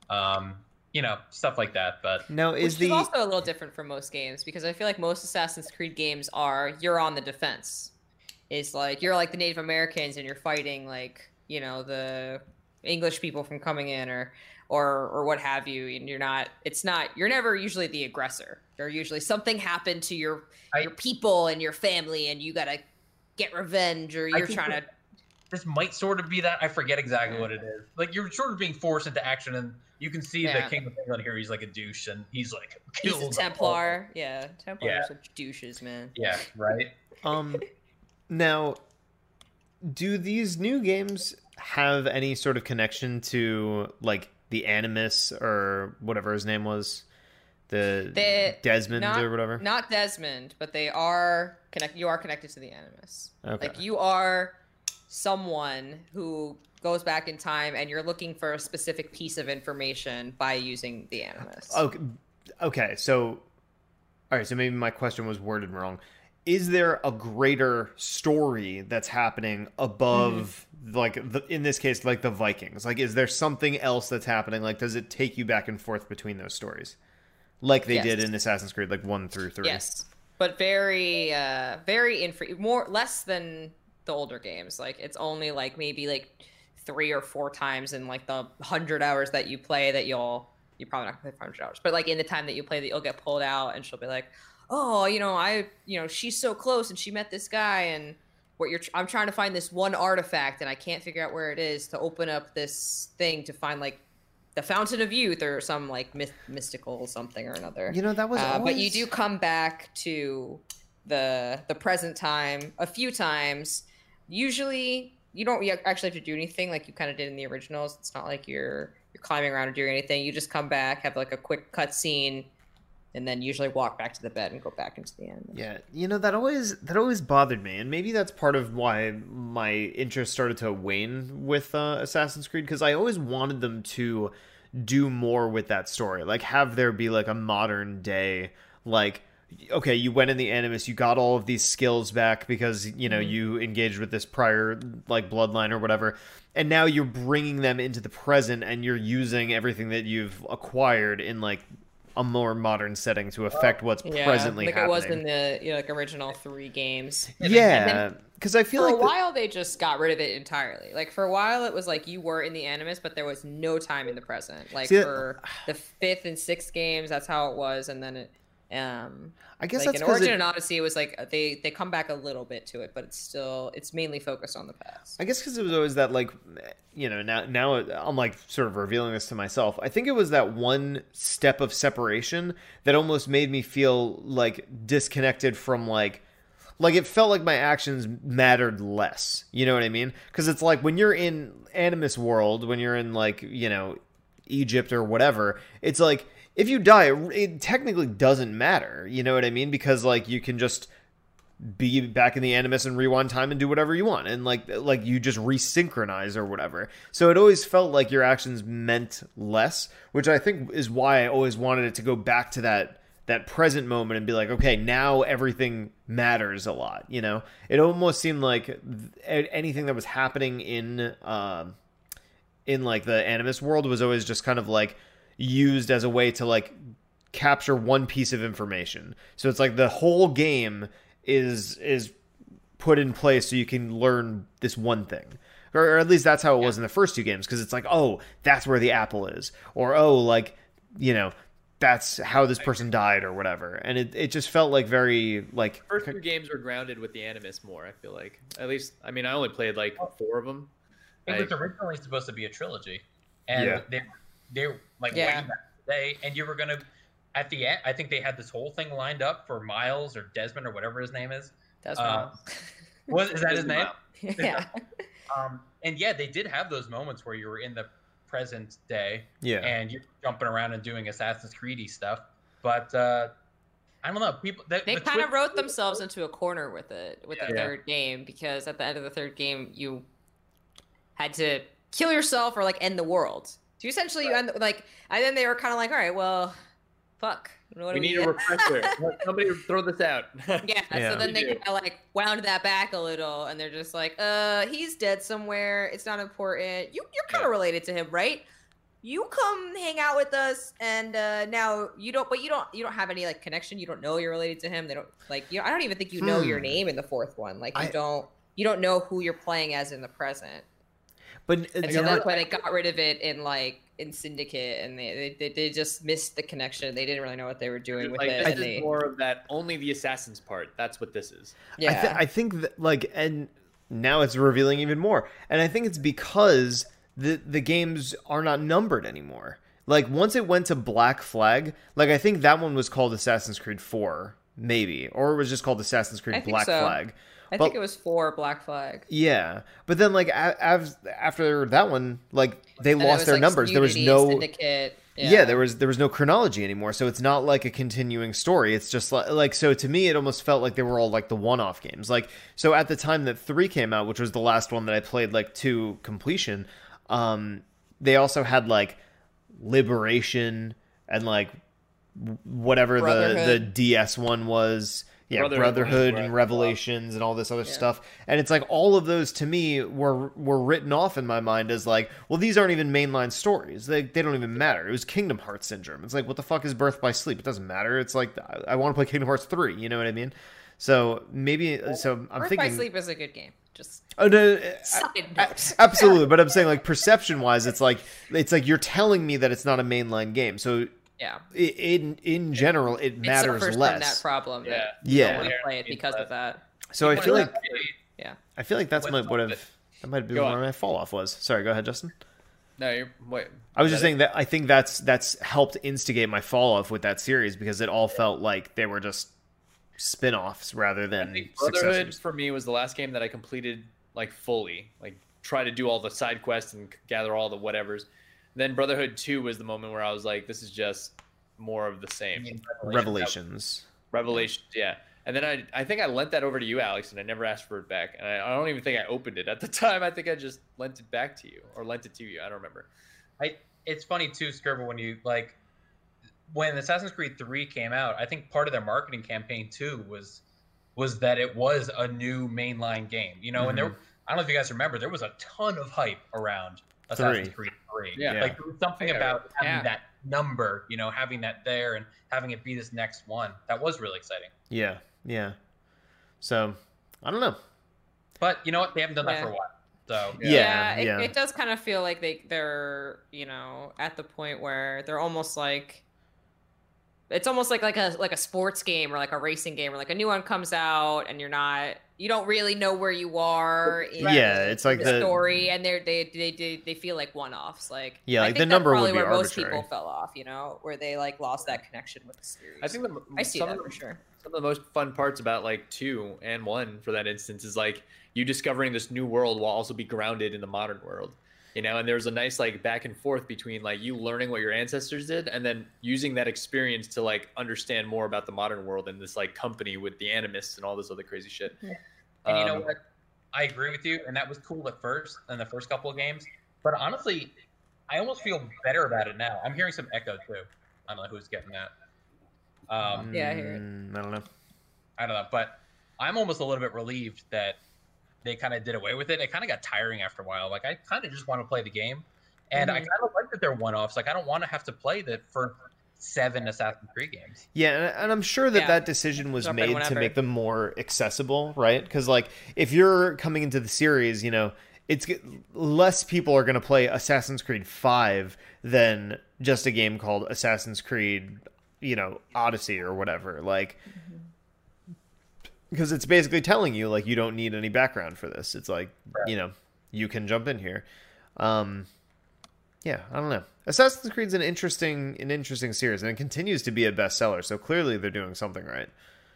um, you know, stuff like that. But now which is is the also a little different from most games because i feel like most assassin's creed games are you're on the defense it's like you're like the native americans and you're fighting like you know the english people from coming in or or or what have you and you're not it's not you're never usually the aggressor you're usually something happened to your I- your people and your family and you gotta get revenge or you're trying that- to this might sort of be that. I forget exactly Yeah. what it is. Like you're sort of being forced into action, and you can see Yeah. the King of England here. He's like a douche, and he's like he's a killed templar yeah templars Yeah. are such douches man Yeah, right. um now do these new games have any sort of connection to like the animus or whatever his name was the They- desmond not- or whatever Not Desmond, but they are connect. You are connected to the Animus. Okay. Like you are someone who goes back in time, and you're looking for a specific piece of information by using the Animus. Okay, okay. So, all right. So maybe my question was worded wrong. Is there a greater story that's happening above, Mm-hmm. like the, in this case, like the Vikings? Like, is there something else that's happening? Like, does it take you back and forth between those stories, like they did in Assassin's Creed, like one through three? Yes, but very, uh, very infre- more less than the older games. Like it's only like maybe like three or four times in like the hundred hours that you play that you'll you're probably not gonna play for hundred hours, but like in the time that you play that you'll get pulled out and she'll be like, oh, you know, I, you know, she's so close and she met this guy and what you're, I'm trying to find this one artifact and I can't figure out where it is to open up this thing to find like the Fountain of Youth or some like myth- mystical something or another. You know that was. Uh, But you do come back to the the present time a few times. Usually, you don't actually have to do anything like you kind of did in the originals. It's not like you're you're climbing around or doing anything. You just come back, have like a quick cut scene, and then usually walk back to the bed and go back into the end. Yeah, you know that always that always bothered me, and maybe that's part of why my interest started to wane with uh, Assassin's Creed because I always wanted them to do more with that story, like have there be like a modern day, like okay, you went in the Animus, you got all of these skills back because you know you engaged with this prior like bloodline or whatever, and now you're bringing them into the present and you're using everything that you've acquired in like a more modern setting to affect oh, what's Yeah, presently like happening. it was in the you know, like original three games. Yeah, because I feel like for like a the- while they just got rid of it entirely. Like for a while it was like you were in the animus, but there was no time in the present. Like See, that- for the fifth and sixth games, that's how it was, and then it Um, I guess like that's in Origin it, and Odyssey, it was like they they come back a little bit to it, but it's still it's mainly focused on the past. I guess because it was always that like, you know, now now I'm like sort of revealing this to myself. I think it was that one step of separation that almost made me feel like disconnected from like, like it felt like my actions mattered less. You know what I mean? Because it's like when you're in Animus world, when you're in like you know Egypt or whatever, it's like if you die, it technically doesn't matter. You know what I mean? Because like you can just be back in the animus and rewind time and do whatever you want and like like you just resynchronize or whatever so it always felt like your actions meant less which i think is why i always wanted it to go back to that that present moment and be like okay now everything matters a lot you know it almost seemed like anything that was happening in um in like the animus world was always just kind of like used as a way to like capture one piece of information so it's like the whole game is is put in place so you can learn this one thing or, or at least that's how it was in the first two games because it's like oh that's where the apple is or oh like you know that's how this person died or whatever and it, it just felt like very like First two games were grounded with the animus more. I feel like at least. I mean, I only played like four of them. It was originally supposed to be a trilogy, and Yeah. they they were like Yeah. way back today, and you were gonna at the end. I think they had this whole thing lined up for Miles or Desmond or whatever his name is. That's Uh, wrong. What is that his name? yeah. Um, and yeah, they did have those moments where you were in the present day yeah and you're jumping around and doing Assassin's Creedy stuff. But uh, I don't know. People the, They the kind of wrote themselves into a corner with it with the Yeah. third game because at the end of the third game you had to kill yourself or like end the world. So essentially you end like and then they were kind of like, all right, well, fuck. What We do need a refresher. Somebody throw this out. Yeah, Yeah. so then they kind of like wound that back a little, and they're just like, "Uh, he's dead somewhere. It's not important. You you're kind of Yeah. related to him, right? You come hang out with us, and uh, now you don't, but you don't you don't have any like connection. You don't know you're related to him. They don't like you. I don't even think you know your Hmm. name in the fourth one. Like you I- don't you don't know who you're playing as in the present. But And it's so that's why they got rid of it in like in Syndicate, and they they, they just missed the connection. They didn't really know what they were doing with like it. this and is they, more of that only the assassins part. That's what this is. yeah, I, th- I think that like and now it's revealing even more and i think it's because the the games are not numbered anymore like once it went to black flag like i think that one was called assassin's creed 4 maybe or it was just called assassin's creed I black so. flag I but- think it was four Black Flag. yeah but then like av- after that one like they And lost their like, numbers there was no syndicate. yeah. there was there was no chronology anymore so it's not like a continuing story it's just like, like so to me it almost felt like they were all like the one-off games like so at the time that 3 came out which was the last one that I played like to completion um they also had like liberation and like whatever the the DS one was yeah Brotherhood brotherhood and revelations and all this other Yeah. stuff. And it's like all of those to me were were written off in my mind as like well these aren't even mainline stories. They, they don't even matter. It was kingdom hearts syndrome. It's like what the fuck is birth by sleep? It doesn't matter. It's like i, I want to play kingdom hearts 3 you know what i mean? So maybe uh, so i'm Birth thinking by Sleep is a good game. Just oh no, uh, a- absolutely. But i'm saying like perception wise it's like it's like you're telling me that it's not a mainline game. So yeah. in in general it It matters suffers from that less problem. Yeah. That you Yeah. don't want to play it because of that. so i But feel it- Yeah. I feel like that's What's my up would have that might be Go where my fall off was. Sorry, go ahead, Justin. No, you're wait. I was just that saying that I think that's that's helped instigate my fall off with that series because it all felt like they were just spin-offs rather than think Brotherhood successors. for me was the last game that I completed like fully, like try to do all the side quests and gather all the whatevers. Then Brotherhood Two was the moment where I was like, this is just more of the I same. mean, Revelations. Revelation, yeah. And then I, I think I lent that over to you, Alex, and I never asked for it back. And I, I don't even think I opened it at the time. I think I just lent it back to you or lent it to you. I don't remember. I it's funny too, Scribble, when you like when Assassin's Creed 3 came out, I think part of their marketing campaign too was was that it was a new mainline game. You know, and there mm-hmm. I don't know if you guys remember, there was a ton of hype around Assassin's Three. Creed 3. Yeah. Like there was something Yeah. about having Yeah. that number, you know, having that there and having it be this next one. That was really exciting. Yeah, yeah. So I don't know. But you know what? They haven't done that for a while. So Yeah, it, yeah. it does kind of feel like they they're you know at the point where they're almost like it's almost like like a like a sports game or like a racing game where like a new one comes out and you're not you don't really know where you are in Yeah, it's like the, the- story and they're they they they, they feel like one offs like Yeah, I like, think the that's number would probably be where most people fell off you know where they like lost that connection with the series. I think the, I see some that of for sure. some of the most fun parts about like two and one for that instance is like you discovering this new world while also be grounded in the modern world you know and there's a nice like back and forth between like you learning what your ancestors did and then using that experience to like understand more about the modern world and this like company with the animists and all this other crazy shit And you know Um, what? I agree with you, and that was cool at first in the first couple of games. But honestly, I almost feel better about it now. I'm hearing some echo too. I don't know who's getting that. Um, Yeah, I hear it. Mm, I don't know. I don't know, but I'm almost a little bit relieved that they kind of did away with it. It kind of got tiring after a while. Like I kind of just want to play the game, and I Mhm. kind of like that they're one-offs. Like I don't want to have to play the first seven Assassin's Creed games. Yeah, and, and I'm sure that Yeah. that decision was Jump made to make them more accessible, right? Because like if you're coming into the series, you know, it's less people are going to play Assassin's Creed Five than just a game called Assassin's Creed, you know, Odyssey or whatever. Like, because it's basically telling you like you don't need any background for this. It's like Right. you know you can jump in here. Um, yeah, I don't know. Assassin's Creed's an interesting, an interesting series, and it continues to be a bestseller. So clearly, they're doing something right.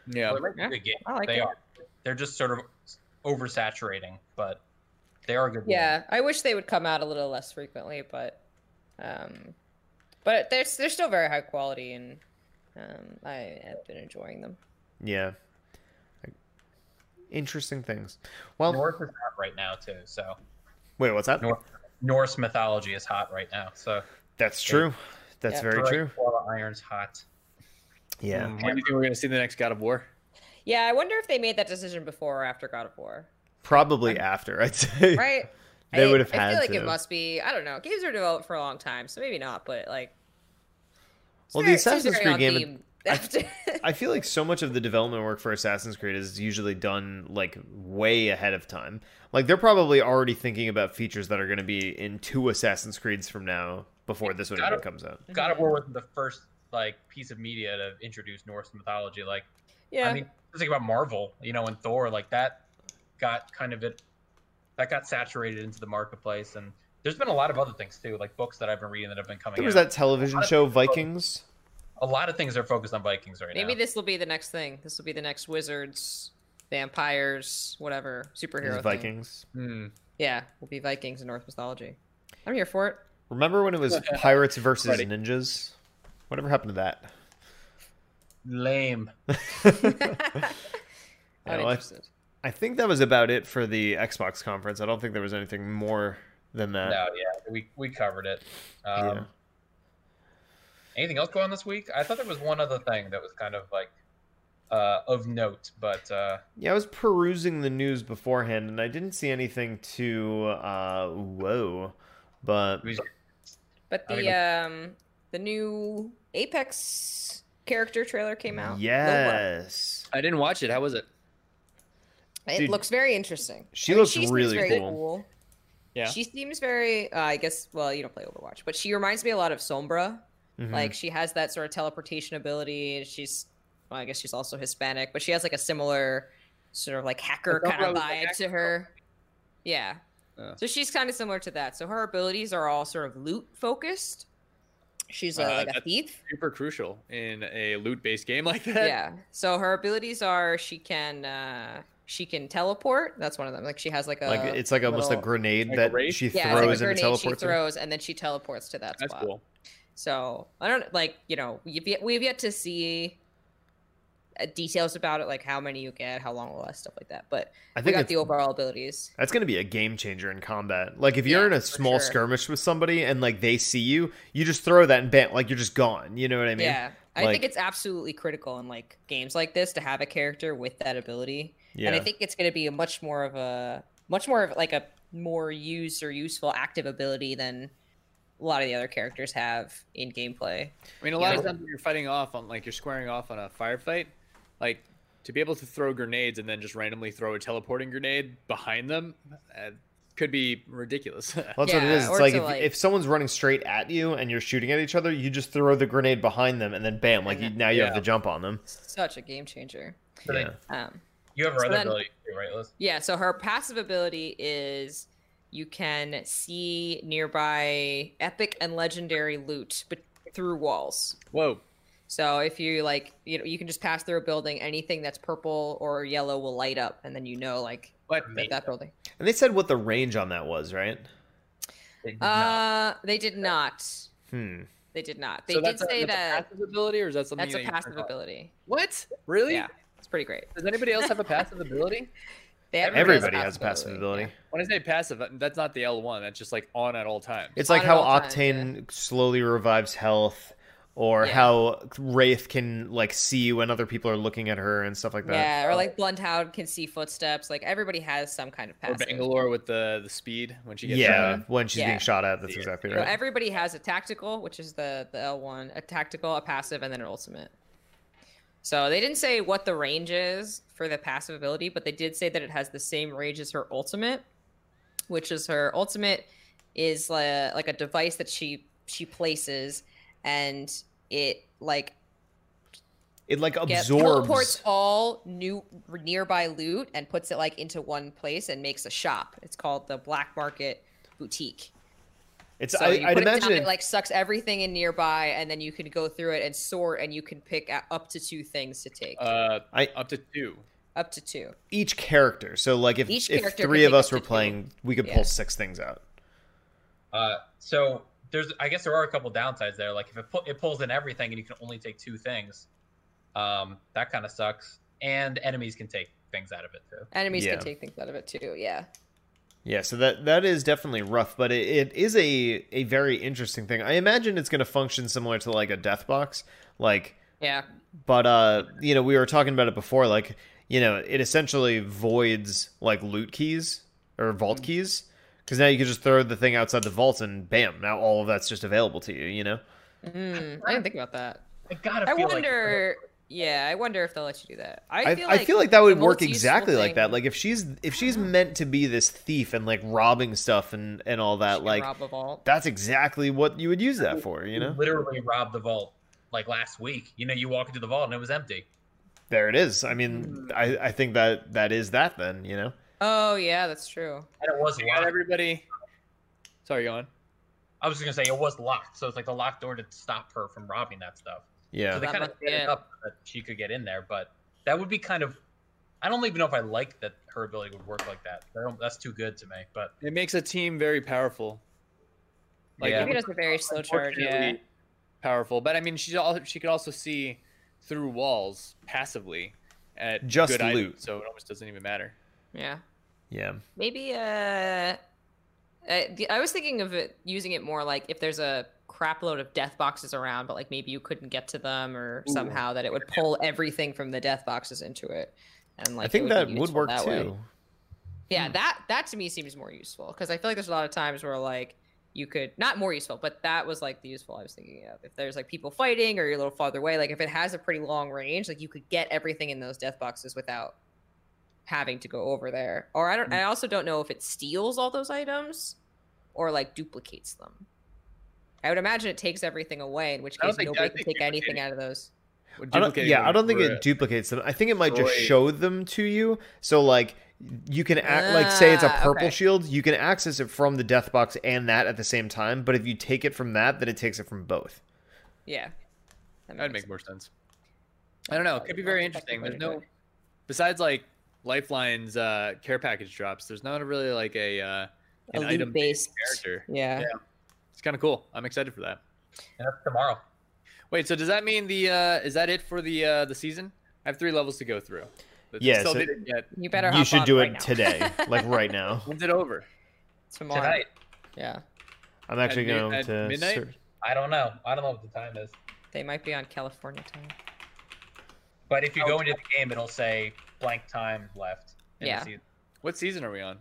yeah Well, they make Yeah, good games. I like they it. are. They're just sort of oversaturating, but they are good. Yeah, games. I wish they would come out a little less frequently, but um, but they're they're still very high quality, and um, I have been enjoying them. Yeah, interesting things. Well, Norse is hot right now too. So wait, what's that? Norse, Norse mythology is hot right now. So That's true. That's Yeah. very true. Wall Iron's hot. Yeah. Mm, when do you think we're gonna see the next god of war Yeah, I wonder if they made that decision before or after God of War, Probably after, I'd say. right? They I- would have I had feel like to. it must be. I don't know. Games are developed for a long time, so maybe not. But like, Well, the very- it seems Assassin's Creed game- theme After, I feel like so much of the development work for Assassin's Creed is usually done like way ahead of time. Like they're probably already thinking about features that are going to be in two Assassin's Creeds from now before this one even comes out. God of War wasn't the first like piece of media to introduce Norse mythology. Like yeah, I mean, just think about Marvel, you know, and Thor, like that got kind of it that got saturated into the marketplace and there's been a lot of other things too, like books that I've been reading that have been coming There was out. that television show Vikings. A lot of things are focused on Vikings right maybe now. Maybe this will be the next thing. This will be the next wizards, vampires, whatever superhero thing. Vikings. Hmm. Yeah, will be Vikings in Norse mythology. I'm here for it. Remember when it was pirates versus Ready. ninjas? Whatever happened to that? Lame. I'm know, I- I think that was about it for the Xbox conference. I don't think there was anything more than that. No, yeah, we we covered it. Um, Yeah. Anything else going on this week? I thought there was one other thing that was kind of like uh, of note, but uh, Yeah, I was perusing the news beforehand, and I didn't see anything too uh, whoa. But But the um the new Apex character trailer came out. Loba. yes, I didn't watch it. How was it? It Dude, looks very interesting. she I mean, looks seems really very cool. Yeah. She seems very. Uh, I guess. Well, you don't play Overwatch, but she reminds me a lot of Sombra. Mhm. Like she has that sort of teleportation ability. She's. Well, I guess she's also Hispanic, but she has like a similar sort of like hacker kind of that like vibe to hacker. her. Yeah. Oh. So she's kind of similar to that. So her abilities are all sort of loot focused. She's a, Uh, like a thief. Super crucial in a loot-based game like that. yeah so her abilities are she can uh she can teleport that's one of them like she has like a like it's like almost a grenade Like that wraith? she yeah, throws it's like a and grenade she teleports. in. throws and then she teleports to that That's spot cool. So i don't like you know we've yet, we've yet to see uh, details about it like how many you get how long will last stuff like that but I we think got the overall abilities that's going to be a game changer in combat. Like if you're Yeah, in a small sure. skirmish with somebody and like they see you, you just throw that and bam, like you're just gone. You know what I mean? yeah i Like- think it's absolutely critical in like games like this to have a character with that ability Yeah. and I think it's going to be a much more of a much more of like a more used or useful active ability than a lot of the other characters have in gameplay. I mean, a lot Yeah. of times when you're fighting off on, like, you're squaring off on a firefight, like, to be able to throw grenades and then just randomly throw a teleporting grenade behind them, uh, could be ridiculous. Well, that's what it Yeah, is. It's or like if, like- if someone's running straight at you and you're shooting at each other, you just throw the grenade behind them and then bam, like you, now you have Yeah. the jump on them. Such a game changer. Yeah. Um, You have her So other then- ability too, right, Liz? yeah, so her passive ability is you can see nearby epic and legendary loot but through walls. Whoa. So if you like, you know, you can just pass through a building, anything that's purple or yellow will light up, and then you know like What? that, that building. And they said what the range on that was, right? They did not. Uh, they did not. Hmm. They did not. They so did that's a, say that's a that passive ability, or is that something that's a that you passive ability. What? Really? Yeah, it's pretty great. Does anybody else have a passive ability? They have Everybody has a passive ability. When I say passive, that's not the L1. That's just like on at all times. It's On like how all times, Octane slowly revives health, or Yeah. how Wraith can like see when other people are looking at her and stuff like that. Yeah, or like Bloodhound can see footsteps. Like everybody has some kind of or passive. Bangalore with the the speed when she gets Yeah, shot. when she's Yeah. being shot at, that's Yeah. exactly So right. everybody has a tactical, which is the the L one, a tactical, a passive, and then an ultimate. So they didn't say what the range is for the passive ability, but they did say that it has the same range as her ultimate, which is her ultimate is like, like a device that she she places, and it like It like absorbs. teleports all new nearby loot and puts it like into one place and makes a shop. It's called the Black Market Boutique. It's So I, you I'd put it imagine down, it, it like sucks everything in nearby, and then you can go through it and sort, and you can pick up to two things to take. Uh, I- up to two. up to two. each character. So like if Each if three of us up to were two. playing, we could Yeah. pull six things out. Uh, so there's, I guess there are a couple downsides there. Like if it, pu- it pulls in everything and you can only take two things, um, that kind of sucks. And enemies can take things out of it too. Enemies Yeah. can take things out of it too. Yeah. Yeah, so that that is definitely rough, but it, it is a a very interesting thing. I imagine it's going to function similar to like a death box, like Yeah. but uh you know we were talking about it before like you know it essentially voids like loot keys or vault keys because now you can just throw the thing outside the vault and bam now all of that's just available to you you know Mm, I didn't think about that. I gotta I feel wonder. Yeah, I wonder if they'll let you do that. I I, feel I like, feel like that would work useful exactly like that like if she's if she's uh-huh. meant to be this thief and like robbing stuff and and all that can like rob a vault. that's exactly what you would use that for you know literally robbed the vault like last week. You know, you walk into the vault and it was empty. there it is i mean hmm. i i think that that is that then you know Oh yeah, that's true. And it was You locked. everybody. Sorry, go on. I was just gonna say it was locked, so it's like the locked door to stop her from robbing that stuff. Yeah So they kind of must set it it. up so that she could get in there, but that would be kind of. I don't even know if I like that her ability would work like that. I don't, that's too good to me. But It makes a team very powerful. Like Yeah. Maybe it has a very slow charge. Yeah. Powerful, but I mean, she al- she could also see through walls passively at Just good items, loot. so it almost doesn't even matter. Yeah. yeah Maybe uh, the, I was thinking of it using it more like if there's a crap load of death boxes around, but like maybe you couldn't get to them or Ooh. somehow that it would pull everything from the death boxes into it. And like i think be that would work that too way. Yeah, hmm. that that to me seems more useful because I feel like there's a lot of times where like you could not more useful, but that was like the useful I was thinking of. If there's like people fighting or you're a little farther away, like if it has a pretty long range, like you could get everything in those death boxes without having to go over there. Or I don't. Hmm. I also don't know if it steals all those items or like duplicates them. I would imagine it takes everything away, in which case nobody can take anything out of those. I don't, yeah, I don't think it duplicates them. I think it might just show them to you. So like you can act like say it's a Ah, purple okay. shield, you can access it from the death box and that at the same time. But if you take it from that, then it takes it from both. Yeah, that That'd makes make more sense. I don't know. It could be very interesting. There's no, besides like Lifeline's uh, care package drops. There's not really like a uh, an item loot-based- character. Yeah. Yeah. It's kind of cool. I'm excited for that. and that's tomorrow. Wait, so does that mean the uh, is that it for the uh, the season? I have three levels to go through. But Yeah, still so- didn't get. You better. you should do right it now. today, like right now. When's it over? Tomorrow. Tonight. Yeah, I'm actually At going at to. midnight? ser- I don't know. I don't know what the time is. they might be on California time. But if you Oh. go into the game, it'll say blank time left. in the Yeah. season. What season are we on?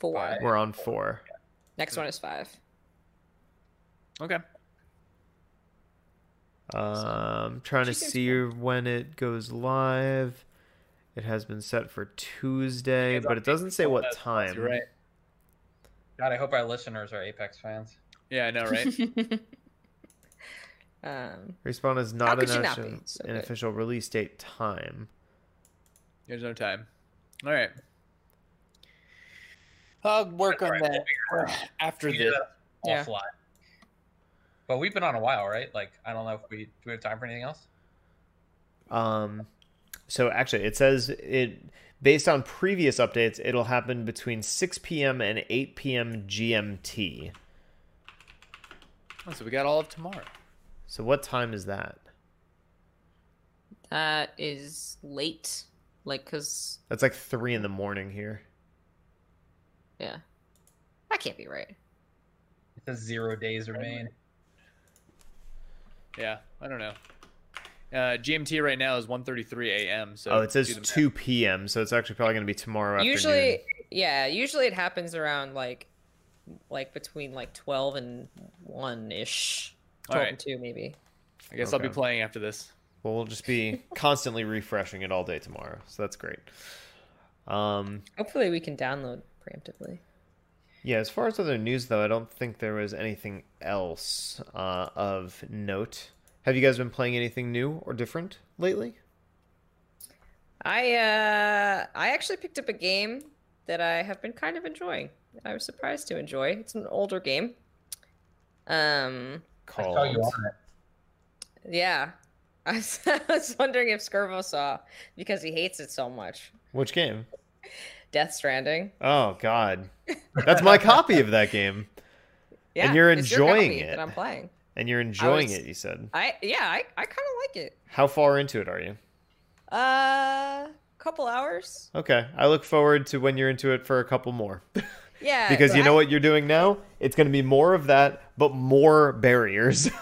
Four. Five. We're on four. Next one is five. Okay. Um, trying to She seems see when it goes live. It has been set for Tuesday, It's but it doesn't say what time. You're right. God, I hope our listeners are Apex fans. Yeah, I know, right? um, Respawn has not could not an So an good. official release date time. There's no time. All right. I'll work on that after this. did that Yeah. Offline. But we've been on a while, right? Like, I don't know if we do we have time for anything else. Um, so actually, it says it based on previous updates, it'll happen between 6 p.m. and 8 p.m. GMT. Oh, so we got all of tomorrow. So what time is that? that is late, like, cause That's like three in the morning here. yeah, that can't be right. It says zero days remain. Yeah, I don't know. Uh, GMT right now is 1:33 a.m. So oh, it says 2 p.m. So it's actually probably going to be tomorrow Usually, afternoon. yeah, usually it happens around like, like between like twelve and one ish, twelve right. and two maybe. I guess I'll be playing after this. Well, we'll just be constantly refreshing it all day tomorrow. So that's great. Um, Hopefully, we can download preemptively. Yeah, as far as other news, though, I don't think there was anything else uh, of note. Have you guys been playing anything new or different lately? I uh, I actually picked up a game that I have been kind of enjoying. I was surprised to enjoy. It's an older game. Um, I saw you Called. on it. yeah, I was, I was wondering if Skirvo saw because he hates it so much. Which game? Death Stranding. Oh God, that's my copy of that game, Yeah, and you're your enjoying copy it. That I'm playing. and you're enjoying was- it. You said. I yeah, I, I kind of like it. How far into it are you? Uh, couple hours. Okay, I look forward to when you're into it for a couple more. Yeah, because you know I- what you're doing now? It's going to be more of that, but more barriers.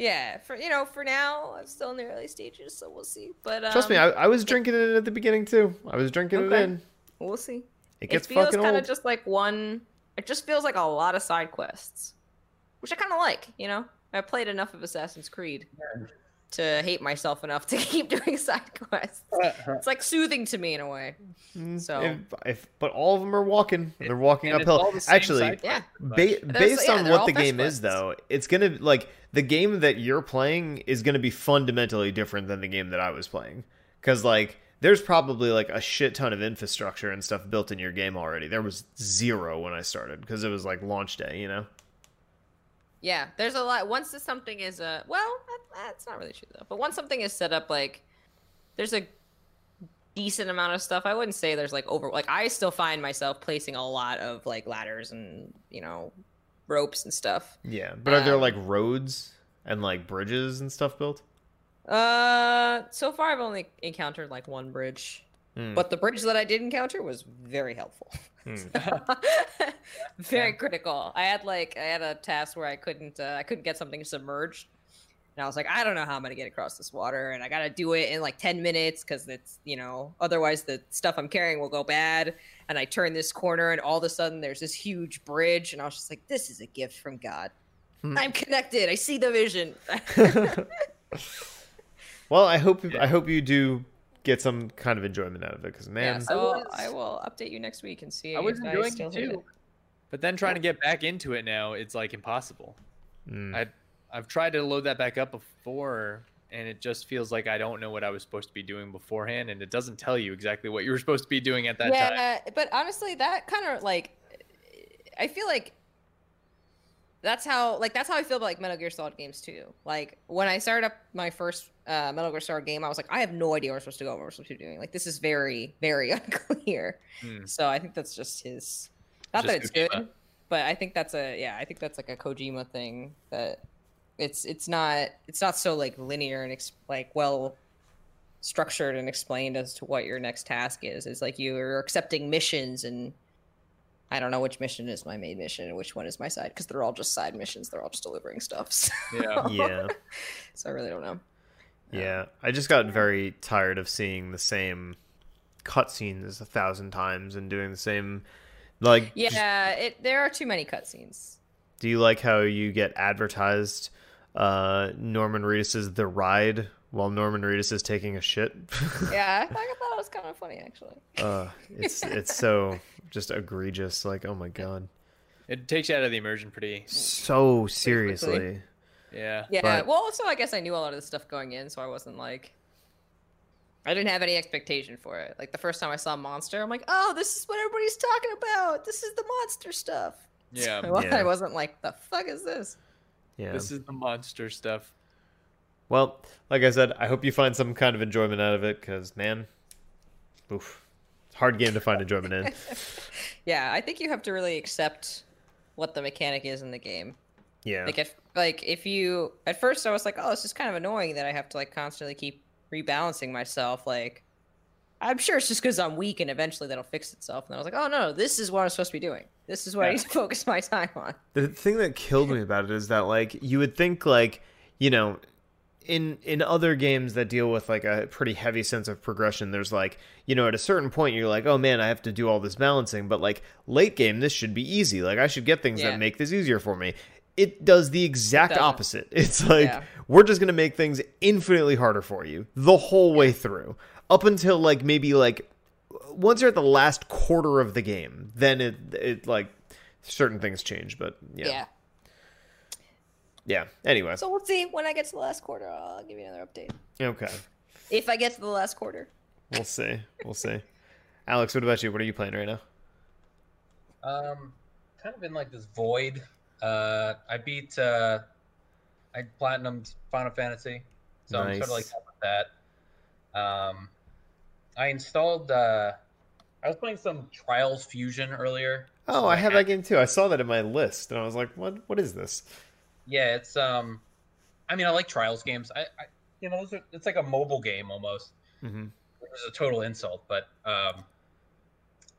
Yeah, for you know, for now, I'm still in the early stages, so we'll see. But um, Trust me, I, I was drinking it at the beginning too. I was drinking it in. We'll see. It gets feels fucking kind of just like one. It just feels like a lot of side quests, which I kind of like. You know, I played enough of Assassin's Creed to hate myself enough to keep doing side quests. It's like soothing to me in a way. Mm, so- if, if, but all of them are walking. They're walking And uphill. the Actually, side Yeah. ba- based yeah, on what the fetch game is, though, it's gonna like the game that you're playing is gonna be fundamentally different than the game that I was playing. Because like, there's probably like a shit ton of infrastructure and stuff built in your game already. There was zero when I started because it was like launch day. You know. Yeah, there's a lot. Once something is uh, well, that, that's not really true though. But once something is set up, like there's a decent amount of stuff. I wouldn't say there's like over. Like I still find myself placing a lot of like ladders and you know ropes and stuff. Yeah, but are there Um, like roads and like bridges and stuff built? Uh, so far I've only encountered like one bridge, Hmm. but the bridge that I did encounter was very helpful. Hmm. very critical. I had like I had a task where I couldn't uh, I couldn't get something submerged, and I was like, I don't know how I'm gonna get across this water, and I gotta do it in like ten minutes because it's you know otherwise the stuff I'm carrying will go bad. And I turn this corner, and all of a sudden there's this huge bridge, and I was just like, this is a gift from God. Hmm. I'm connected. I see the vision. well, I hope I hope you do get some kind of enjoyment out of it because yeah, man, so was- I will update you next week and see. I was if enjoying still it hit too. But then trying to get back into it now, it's like impossible. mm, I I've tried to load that back up before, and it just feels like I don't know what I was supposed to be doing beforehand, and it doesn't tell you exactly what you were supposed to be doing at that time. yeah, but honestly, that kind of like, I feel like that's how like that's how I feel about like Metal Gear Solid games too. Like when I started up my first uh, Metal Gear Solid game, I was like, I have no idea where we're supposed to go, what we're supposed to be doing. Like this is very, very unclear. Hmm. So I think that's just his. Not Just that it's Kojima. good, but I think that's a yeah. I think that's like a Kojima thing that it's it's not it's not so like linear and ex- like well structured and explained as to what your next task is. It's like you're accepting missions and I don't know which mission is my main mission and which one is my side because they're all just side missions. They're all just delivering stuff. So, Yeah. yeah, so I really don't know. Yeah. I just got very tired of seeing the same cutscenes a thousand times and doing the same. Like, just- Yeah, it there are too many cutscenes. do you like how you get advertised uh, Norman Reedus's The Ride while Norman Reedus is taking a shit? Yeah, I thought, I thought it was kind of funny actually. uh, it's it's so just egregious. Like, oh my god. It takes you out of the immersion pretty. So seriously. Quickly. Yeah. Yeah. But- well, also I guess I knew a lot of the stuff going in, so I wasn't like. I didn't have any expectation for it. Like the first time I saw a Monster, I'm like, "Oh, this is what everybody's talking about. This is the monster stuff." Yeah. I Yeah. I wasn't like, "The fuck is this?" Yeah. This is the monster stuff. Well, like I said, I hope you find some kind of enjoyment out of it because, man, oof, hard game to find enjoyment in. Yeah, I think you have to really accept what the mechanic is in the game. Yeah. Like if like if you at first I was like, oh, this is kind of annoying that I have to like constantly keep rebalancing myself. Like I'm sure it's just because I'm weak and eventually that'll fix itself. And I was like, oh no, this is what I'm supposed to be doing. This is what I need to focus my time on. The thing that killed me about it is that like you would think like you know in in other games that deal with like a pretty heavy sense of progression there's like you know at a certain point you're like oh man I have to do all this balancing but like late game this should be easy like I should get things Yeah. that make this easier for me it does the exact doesn't. opposite it's like Yeah. we're just going to make things infinitely harder for you the whole way through up until like maybe like once you're at the last quarter of the game then it it like certain things change but Yeah. yeah. Anyway. So we'll see when I get to the last quarter. I'll give you another update. Okay. If I get to the last quarter. We'll see. We'll see. Alex, what about you? What are you playing right now? Um, kind of in like this void. Uh, I beat. Uh, I platinumed Final Fantasy, so I'm sort of like Nice. that. Um, I installed. Uh, I was playing some Trials Fusion earlier. Oh, I have that game too. I saw that in my list, and I was like, "What? What is this?" Yeah, it's um, I mean, I like Trials games. I, I you know, those are, it's like a mobile game almost. Mm-hmm. which is a total insult, but um,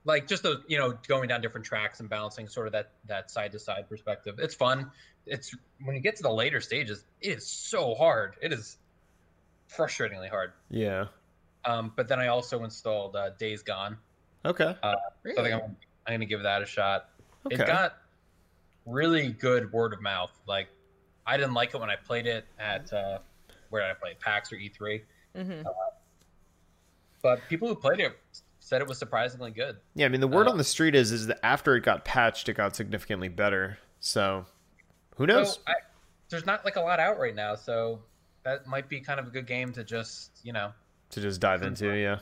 like just the you know going down different tracks and balancing sort of that that side to side perspective. It's fun. It's when you get to the later stages, it is so hard. It is frustratingly hard. Yeah. Um, but then I also installed uh, Days Gone, Okay. so I think I'm, I'm gonna give that a shot. Okay. It got really good word of mouth. Like I didn't like it when I played it at uh, where did I play PAX or E3, Mm-hmm. but people who played it said it was surprisingly good. yeah. I mean, the word uh, on the street is is that after it got patched, it got significantly better. So, who knows? So I, there's not like a lot out right now, so that might be kind of a good game to just you know. to just dive into, yeah.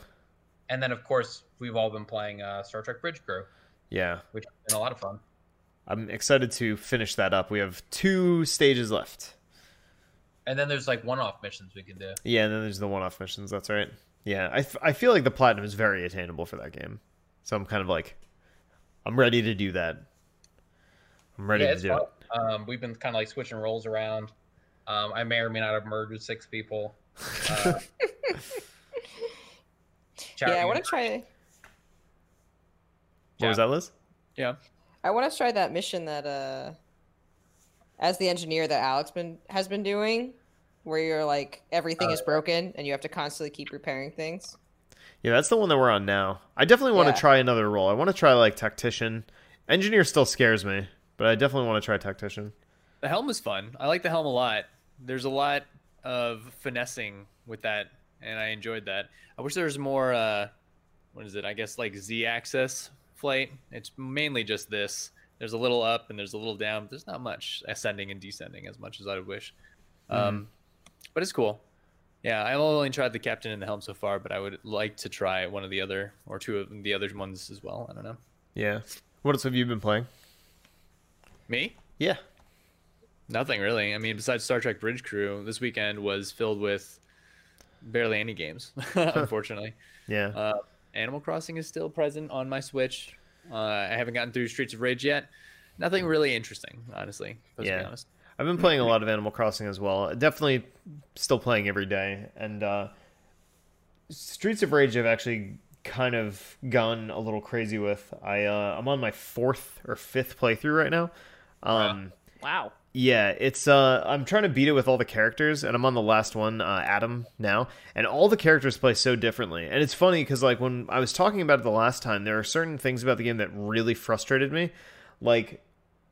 And then of course we've all been playing uh, Star Trek Bridge Crew, Yeah. which has been a lot of fun. I'm excited to finish that up. We have two stages left. And then there's like one-off missions we can do. Yeah, and then there's the one-off missions. That's right. Yeah, I, f- I feel like the platinum is very attainable for that game, so I'm kind of like, I'm ready to do that. I'm ready yeah, to do fun. it. Um, we've been kind of like switching roles around. Um, I may or may not have murdered six people. Uh, Yeah, I want to try. What was that, Liz? Yeah. I want to try that mission that uh, as the engineer that Alex been has been doing, where you're like everything Oh, is broken and you have to constantly keep repairing things. Yeah, that's the one that we're on now. I definitely want Yeah. to try another role. I want to try like tactician. Engineer still scares me, but I definitely want to try tactician. The helm is fun. I like the helm a lot. There's a lot of finessing with that, and I enjoyed that. I wish there was more. Uh, what is it? I guess like Z-axis flight. It's mainly just this. There's a little up and there's a little down. But there's not much ascending and descending as much as I would wish. Um, but it's cool. Yeah, I've only tried the captain and the helm so far, but I would like to try one of the other or two of the other ones as well. I don't know. Yeah. What else have you been playing? Me? Yeah. Nothing really. I mean, besides Star Trek Bridge Crew, this weekend was filled with barely any games, unfortunately. Yeah. Uh, Animal Crossing is still present on my Switch. Uh, I haven't gotten through Streets of Rage yet. Nothing really interesting, honestly. Yeah. be honest. I've been playing a lot of Animal Crossing as well. Definitely still playing every day. And uh, Streets of Rage I've actually kind of gone a little crazy with. I uh, I'm on my fourth or fifth playthrough right now. Um, Wow. Yeah, it's uh I'm trying to beat it with all the characters and I'm on the last one, uh Adam now, and all the characters play so differently. And it's funny cuz like when I was talking about it the last time, there are certain things about the game that really frustrated me. Like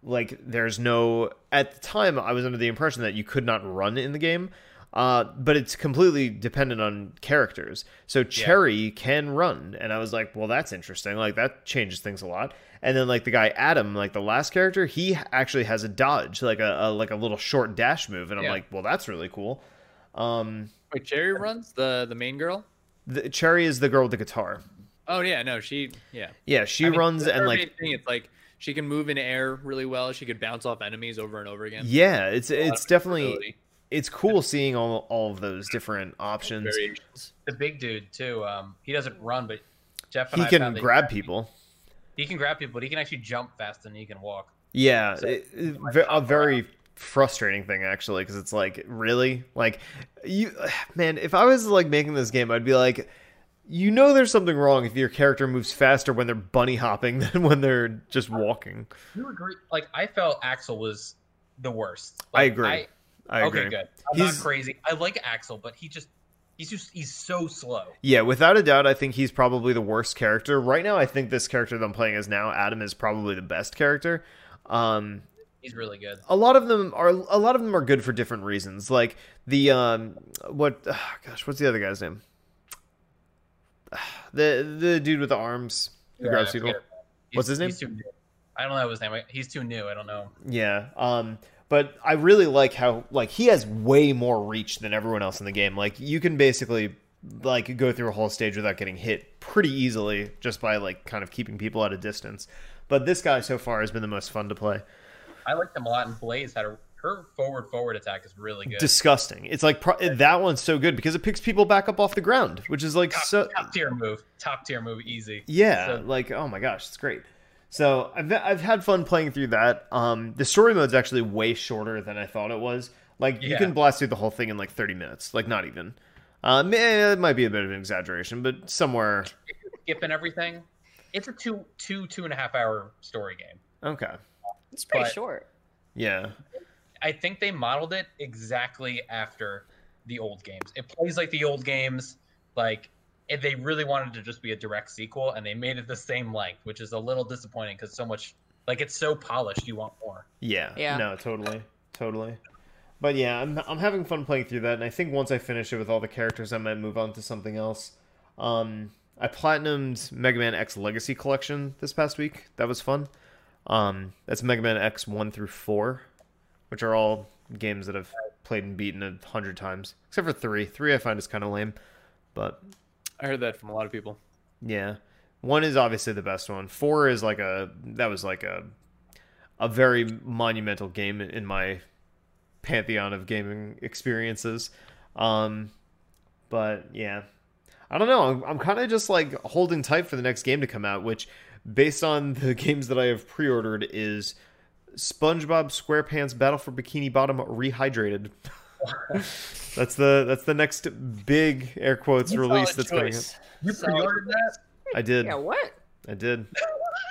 like there's no at the time I was under the impression that you could not run in the game. Uh, but it's completely dependent on characters. So Cherry can run, and I was like, "Well, that's interesting. Like that changes things a lot." And then like the guy Adam, like the last character, he actually has a dodge, like a, a like a little short dash move, and I'm Yeah. like, well, that's really cool. Um, Wait, Cherry runs the the main girl. the, Cherry is the girl with the guitar. Oh yeah, no, she yeah. Yeah, she I runs her and like thing, it's like she can move in air really well. She could bounce off enemies over and over again. yeah, it's it's definitely it's cool seeing all all of those different options. The big dude too. Um, he doesn't run, but Jeff and He I can found that grab people. He can grab people, but he can actually jump faster than he can walk. Yeah, So- it- it- ve- a very frustrating thing actually because it's like really like you man if i was like making this game i'd be like you know there's something wrong if your character moves faster when they're bunny hopping than when they're just walking You agree? Like I felt Axel was the worst. I agree. i agree okay, good. I'm He's- not crazy. I like Axel, but he just he's just he's so slow. yeah without a doubt i think he's probably the worst character right now i think this character that i'm playing as now adam is probably the best character um He's really good. a lot of them are a lot of them are good for different reasons. Like the um what ah, gosh, what's the other guy's name? The the dude with the arms who Yeah, grabs people. What's his name? I don't know his name. He's too new. I don't know. Yeah. Um but I really like how like he has way more reach than everyone else in the game. Like you can basically like go through a whole stage without getting hit pretty easily just by like kind of keeping people at a distance. But this guy so far has been the most fun to play. I liked him a lot. And Blaze had a her forward forward attack is really good. Disgusting. It's like pro- that one's so good because it picks people back up off the ground, which is like top, so top tier move. Top tier move. Easy. Yeah, So- like oh my gosh, it's great. So I've I've had fun playing through that. Um, the story mode's actually way shorter than I thought it was. Like you can blast through the whole thing in like thirty minutes, like not even. Um, eh, it might be a bit of an exaggeration, but somewhere Skipping everything. It's a two two two and a half hour story game. okay. It's pretty But- short. Yeah, I think they modeled it exactly after the old games. It plays like the old games. Like if they really wanted to just be a direct sequel, and they made it the same length, which is a little disappointing because so much like it's so polished. You want more. yeah, Yeah. No, totally, totally. But yeah, I'm I'm having fun playing through that, and I think once I finish it with all the characters, I might move on to something else. Um, I platinumed Mega Man X Legacy Collection this past week. That was fun. Um, that's Mega Man X one through four, which are all games that I've played and beaten a hundred times, except for three. Three I find is kind of lame, but I heard that from a lot of people. yeah, one is obviously the best one. Four is like a that was like a a very monumental game in my pantheon of gaming experiences. Um, but yeah, I don't know. I'm, I'm kind of just like holding tight for the next game to come out, which, based on the games that I have pre-ordered, is SpongeBob SquarePants Battle for Bikini Bottom Rehydrated. that's the that's the next big air quotes release that's coming. Out. You Solid pre-ordered that? I did. Yeah, what? I did.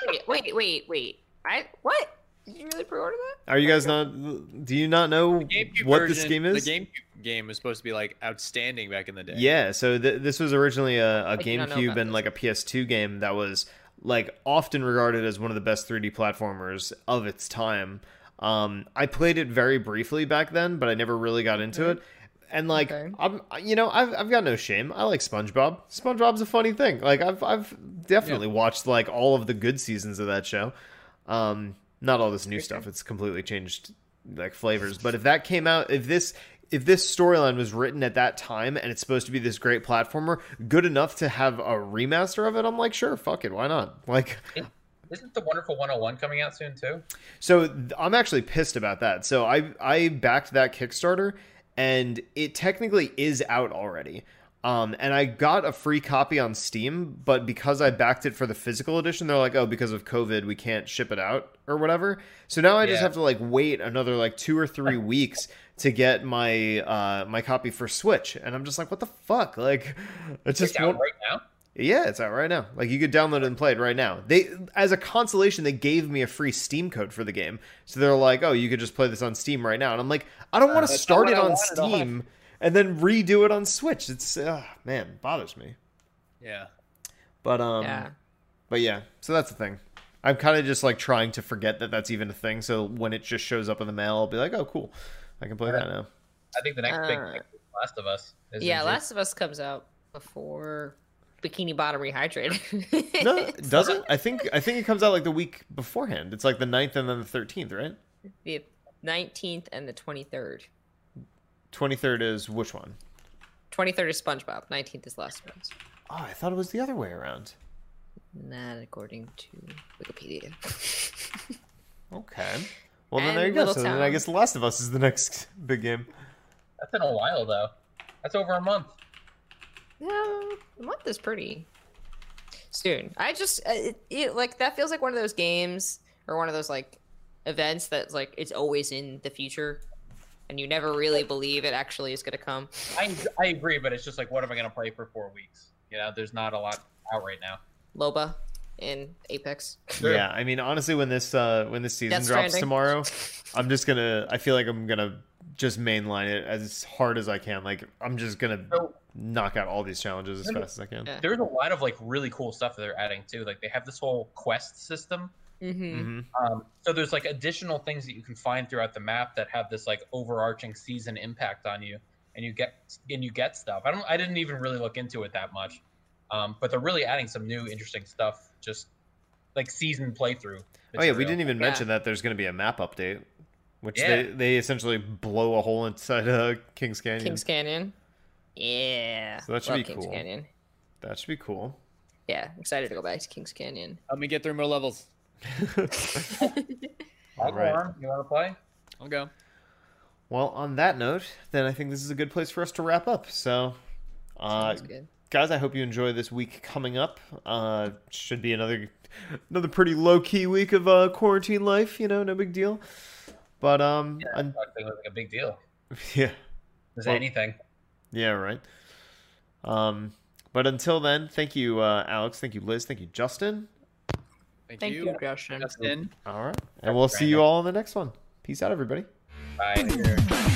Wait, wait, wait, wait. I what? Did you really pre-order that? Are you guys not? Do you not know what version, this game is? The GameCube game was supposed to be like outstanding back in the day. Yeah, so th- this was originally a, do not know GameCube and this. like a PS2 game that was like often regarded as one of the best 3D platformers of its time. Um, I played it very briefly back then, but I never really got into it. And like, Okay. I'm, you know, I've, I've got no shame. I like SpongeBob. SpongeBob's a funny thing. Like, I've, I've definitely watched like all of the good seasons of that show. Um, not all this new stuff. It's completely changed like flavors. But if that came out, if this, if this storyline was written at that time and it's supposed to be this great platformer, good enough to have a remaster of it, I'm like, sure, fuck it, why not? Like, Isn't the Wonderful 101 coming out soon too? So I'm actually pissed about that. So I I backed that Kickstarter, and it technically is out already. Um, and I got a free copy on Steam, but because I backed it for the physical edition, they're like, oh, because of COVID, we can't ship it out or whatever. So now I just have to like wait another like two or three weeks to get my uh my copy for Switch, and I'm just like, what the fuck? Like, it just It's out won't. right now. Yeah, it's out right now. Like you could download it and play it right now. They as a consolation, they gave me a free Steam code for the game. So they're like, "Oh, you could just play this on Steam right now." And I'm like, "I don't want to start it on wanted, I'll Steam and then redo it on Switch." It's uh, man, bothers me. Yeah. But um yeah. but yeah, so that's the thing. I'm kind of just like trying to forget that that's even a thing. So when it just shows up in the mail, I'll be like, "Oh, cool. I can play that now." I think the next big Uh, thing Last of Us. Is Yeah. Last of Us comes out before Bikini Bottom rehydrated. No, it doesn't. I think I think it comes out like the week beforehand. It's like the 9th and then the thirteenth, right? the 19th and the 23rd. Twenty third is which one? 23rd is SpongeBob. 19th is Last of Us. Oh, I thought it was the other way around. Not according to Wikipedia. Okay. Well, then there you go. Little So then I guess The Last of Us is the next big game. That's in a while though. That's over a month. No, a month is pretty soon. I just uh, it, it like that feels like one of those games or one of those like events that's like it's always in the future, and you never really believe it actually is gonna come. I I agree, but it's just like, what am I gonna play for four weeks? You know, there's not a lot out right now. Loba in Apex. Sure. Yeah, I mean, honestly, when this uh when this season Death drops Stranding. tomorrow, I'm just gonna. I feel like I'm gonna just mainline it as hard as I can. Like I'm just gonna So knock out all these challenges as fast as I can. Yeah. there's a lot of like really cool stuff that they're adding too. Like they have this whole quest system. Mm-hmm. hmm Um, so there's like additional things that you can find throughout the map that have this like overarching season impact on you, and you get and you get stuff. I don't. I didn't even really look into it that much, um, but they're really adding some new interesting stuff. Just like season playthrough. Oh yeah, we didn't even Yeah. mention that there's gonna be a map update, which Yeah. they they essentially blow a hole inside uh, Kings Canyon. Kings Canyon. Yeah. So that should Love be Kings cool. Canyon. That should be cool. Yeah, excited to go back to Kings Canyon. Let me get through more levels. All Right. You want to play? I'll go. Well, on that note, then I think this is a good place for us to wrap up. So, uh, Sounds good. Guys, I hope you enjoy this week coming up. Uh, should be another another pretty low key week of uh, quarantine life. You know, no big deal. But um, Yeah, un- I think it like a big deal. yeah, Is Well- anything? yeah, right. Um, but until then, thank you, uh, Alex. Thank you, Liz. Thank you, Justin. Thank, Thank you, you, Justin. Justin. All right, and we'll see you all in the next one. Peace out, everybody. Bye.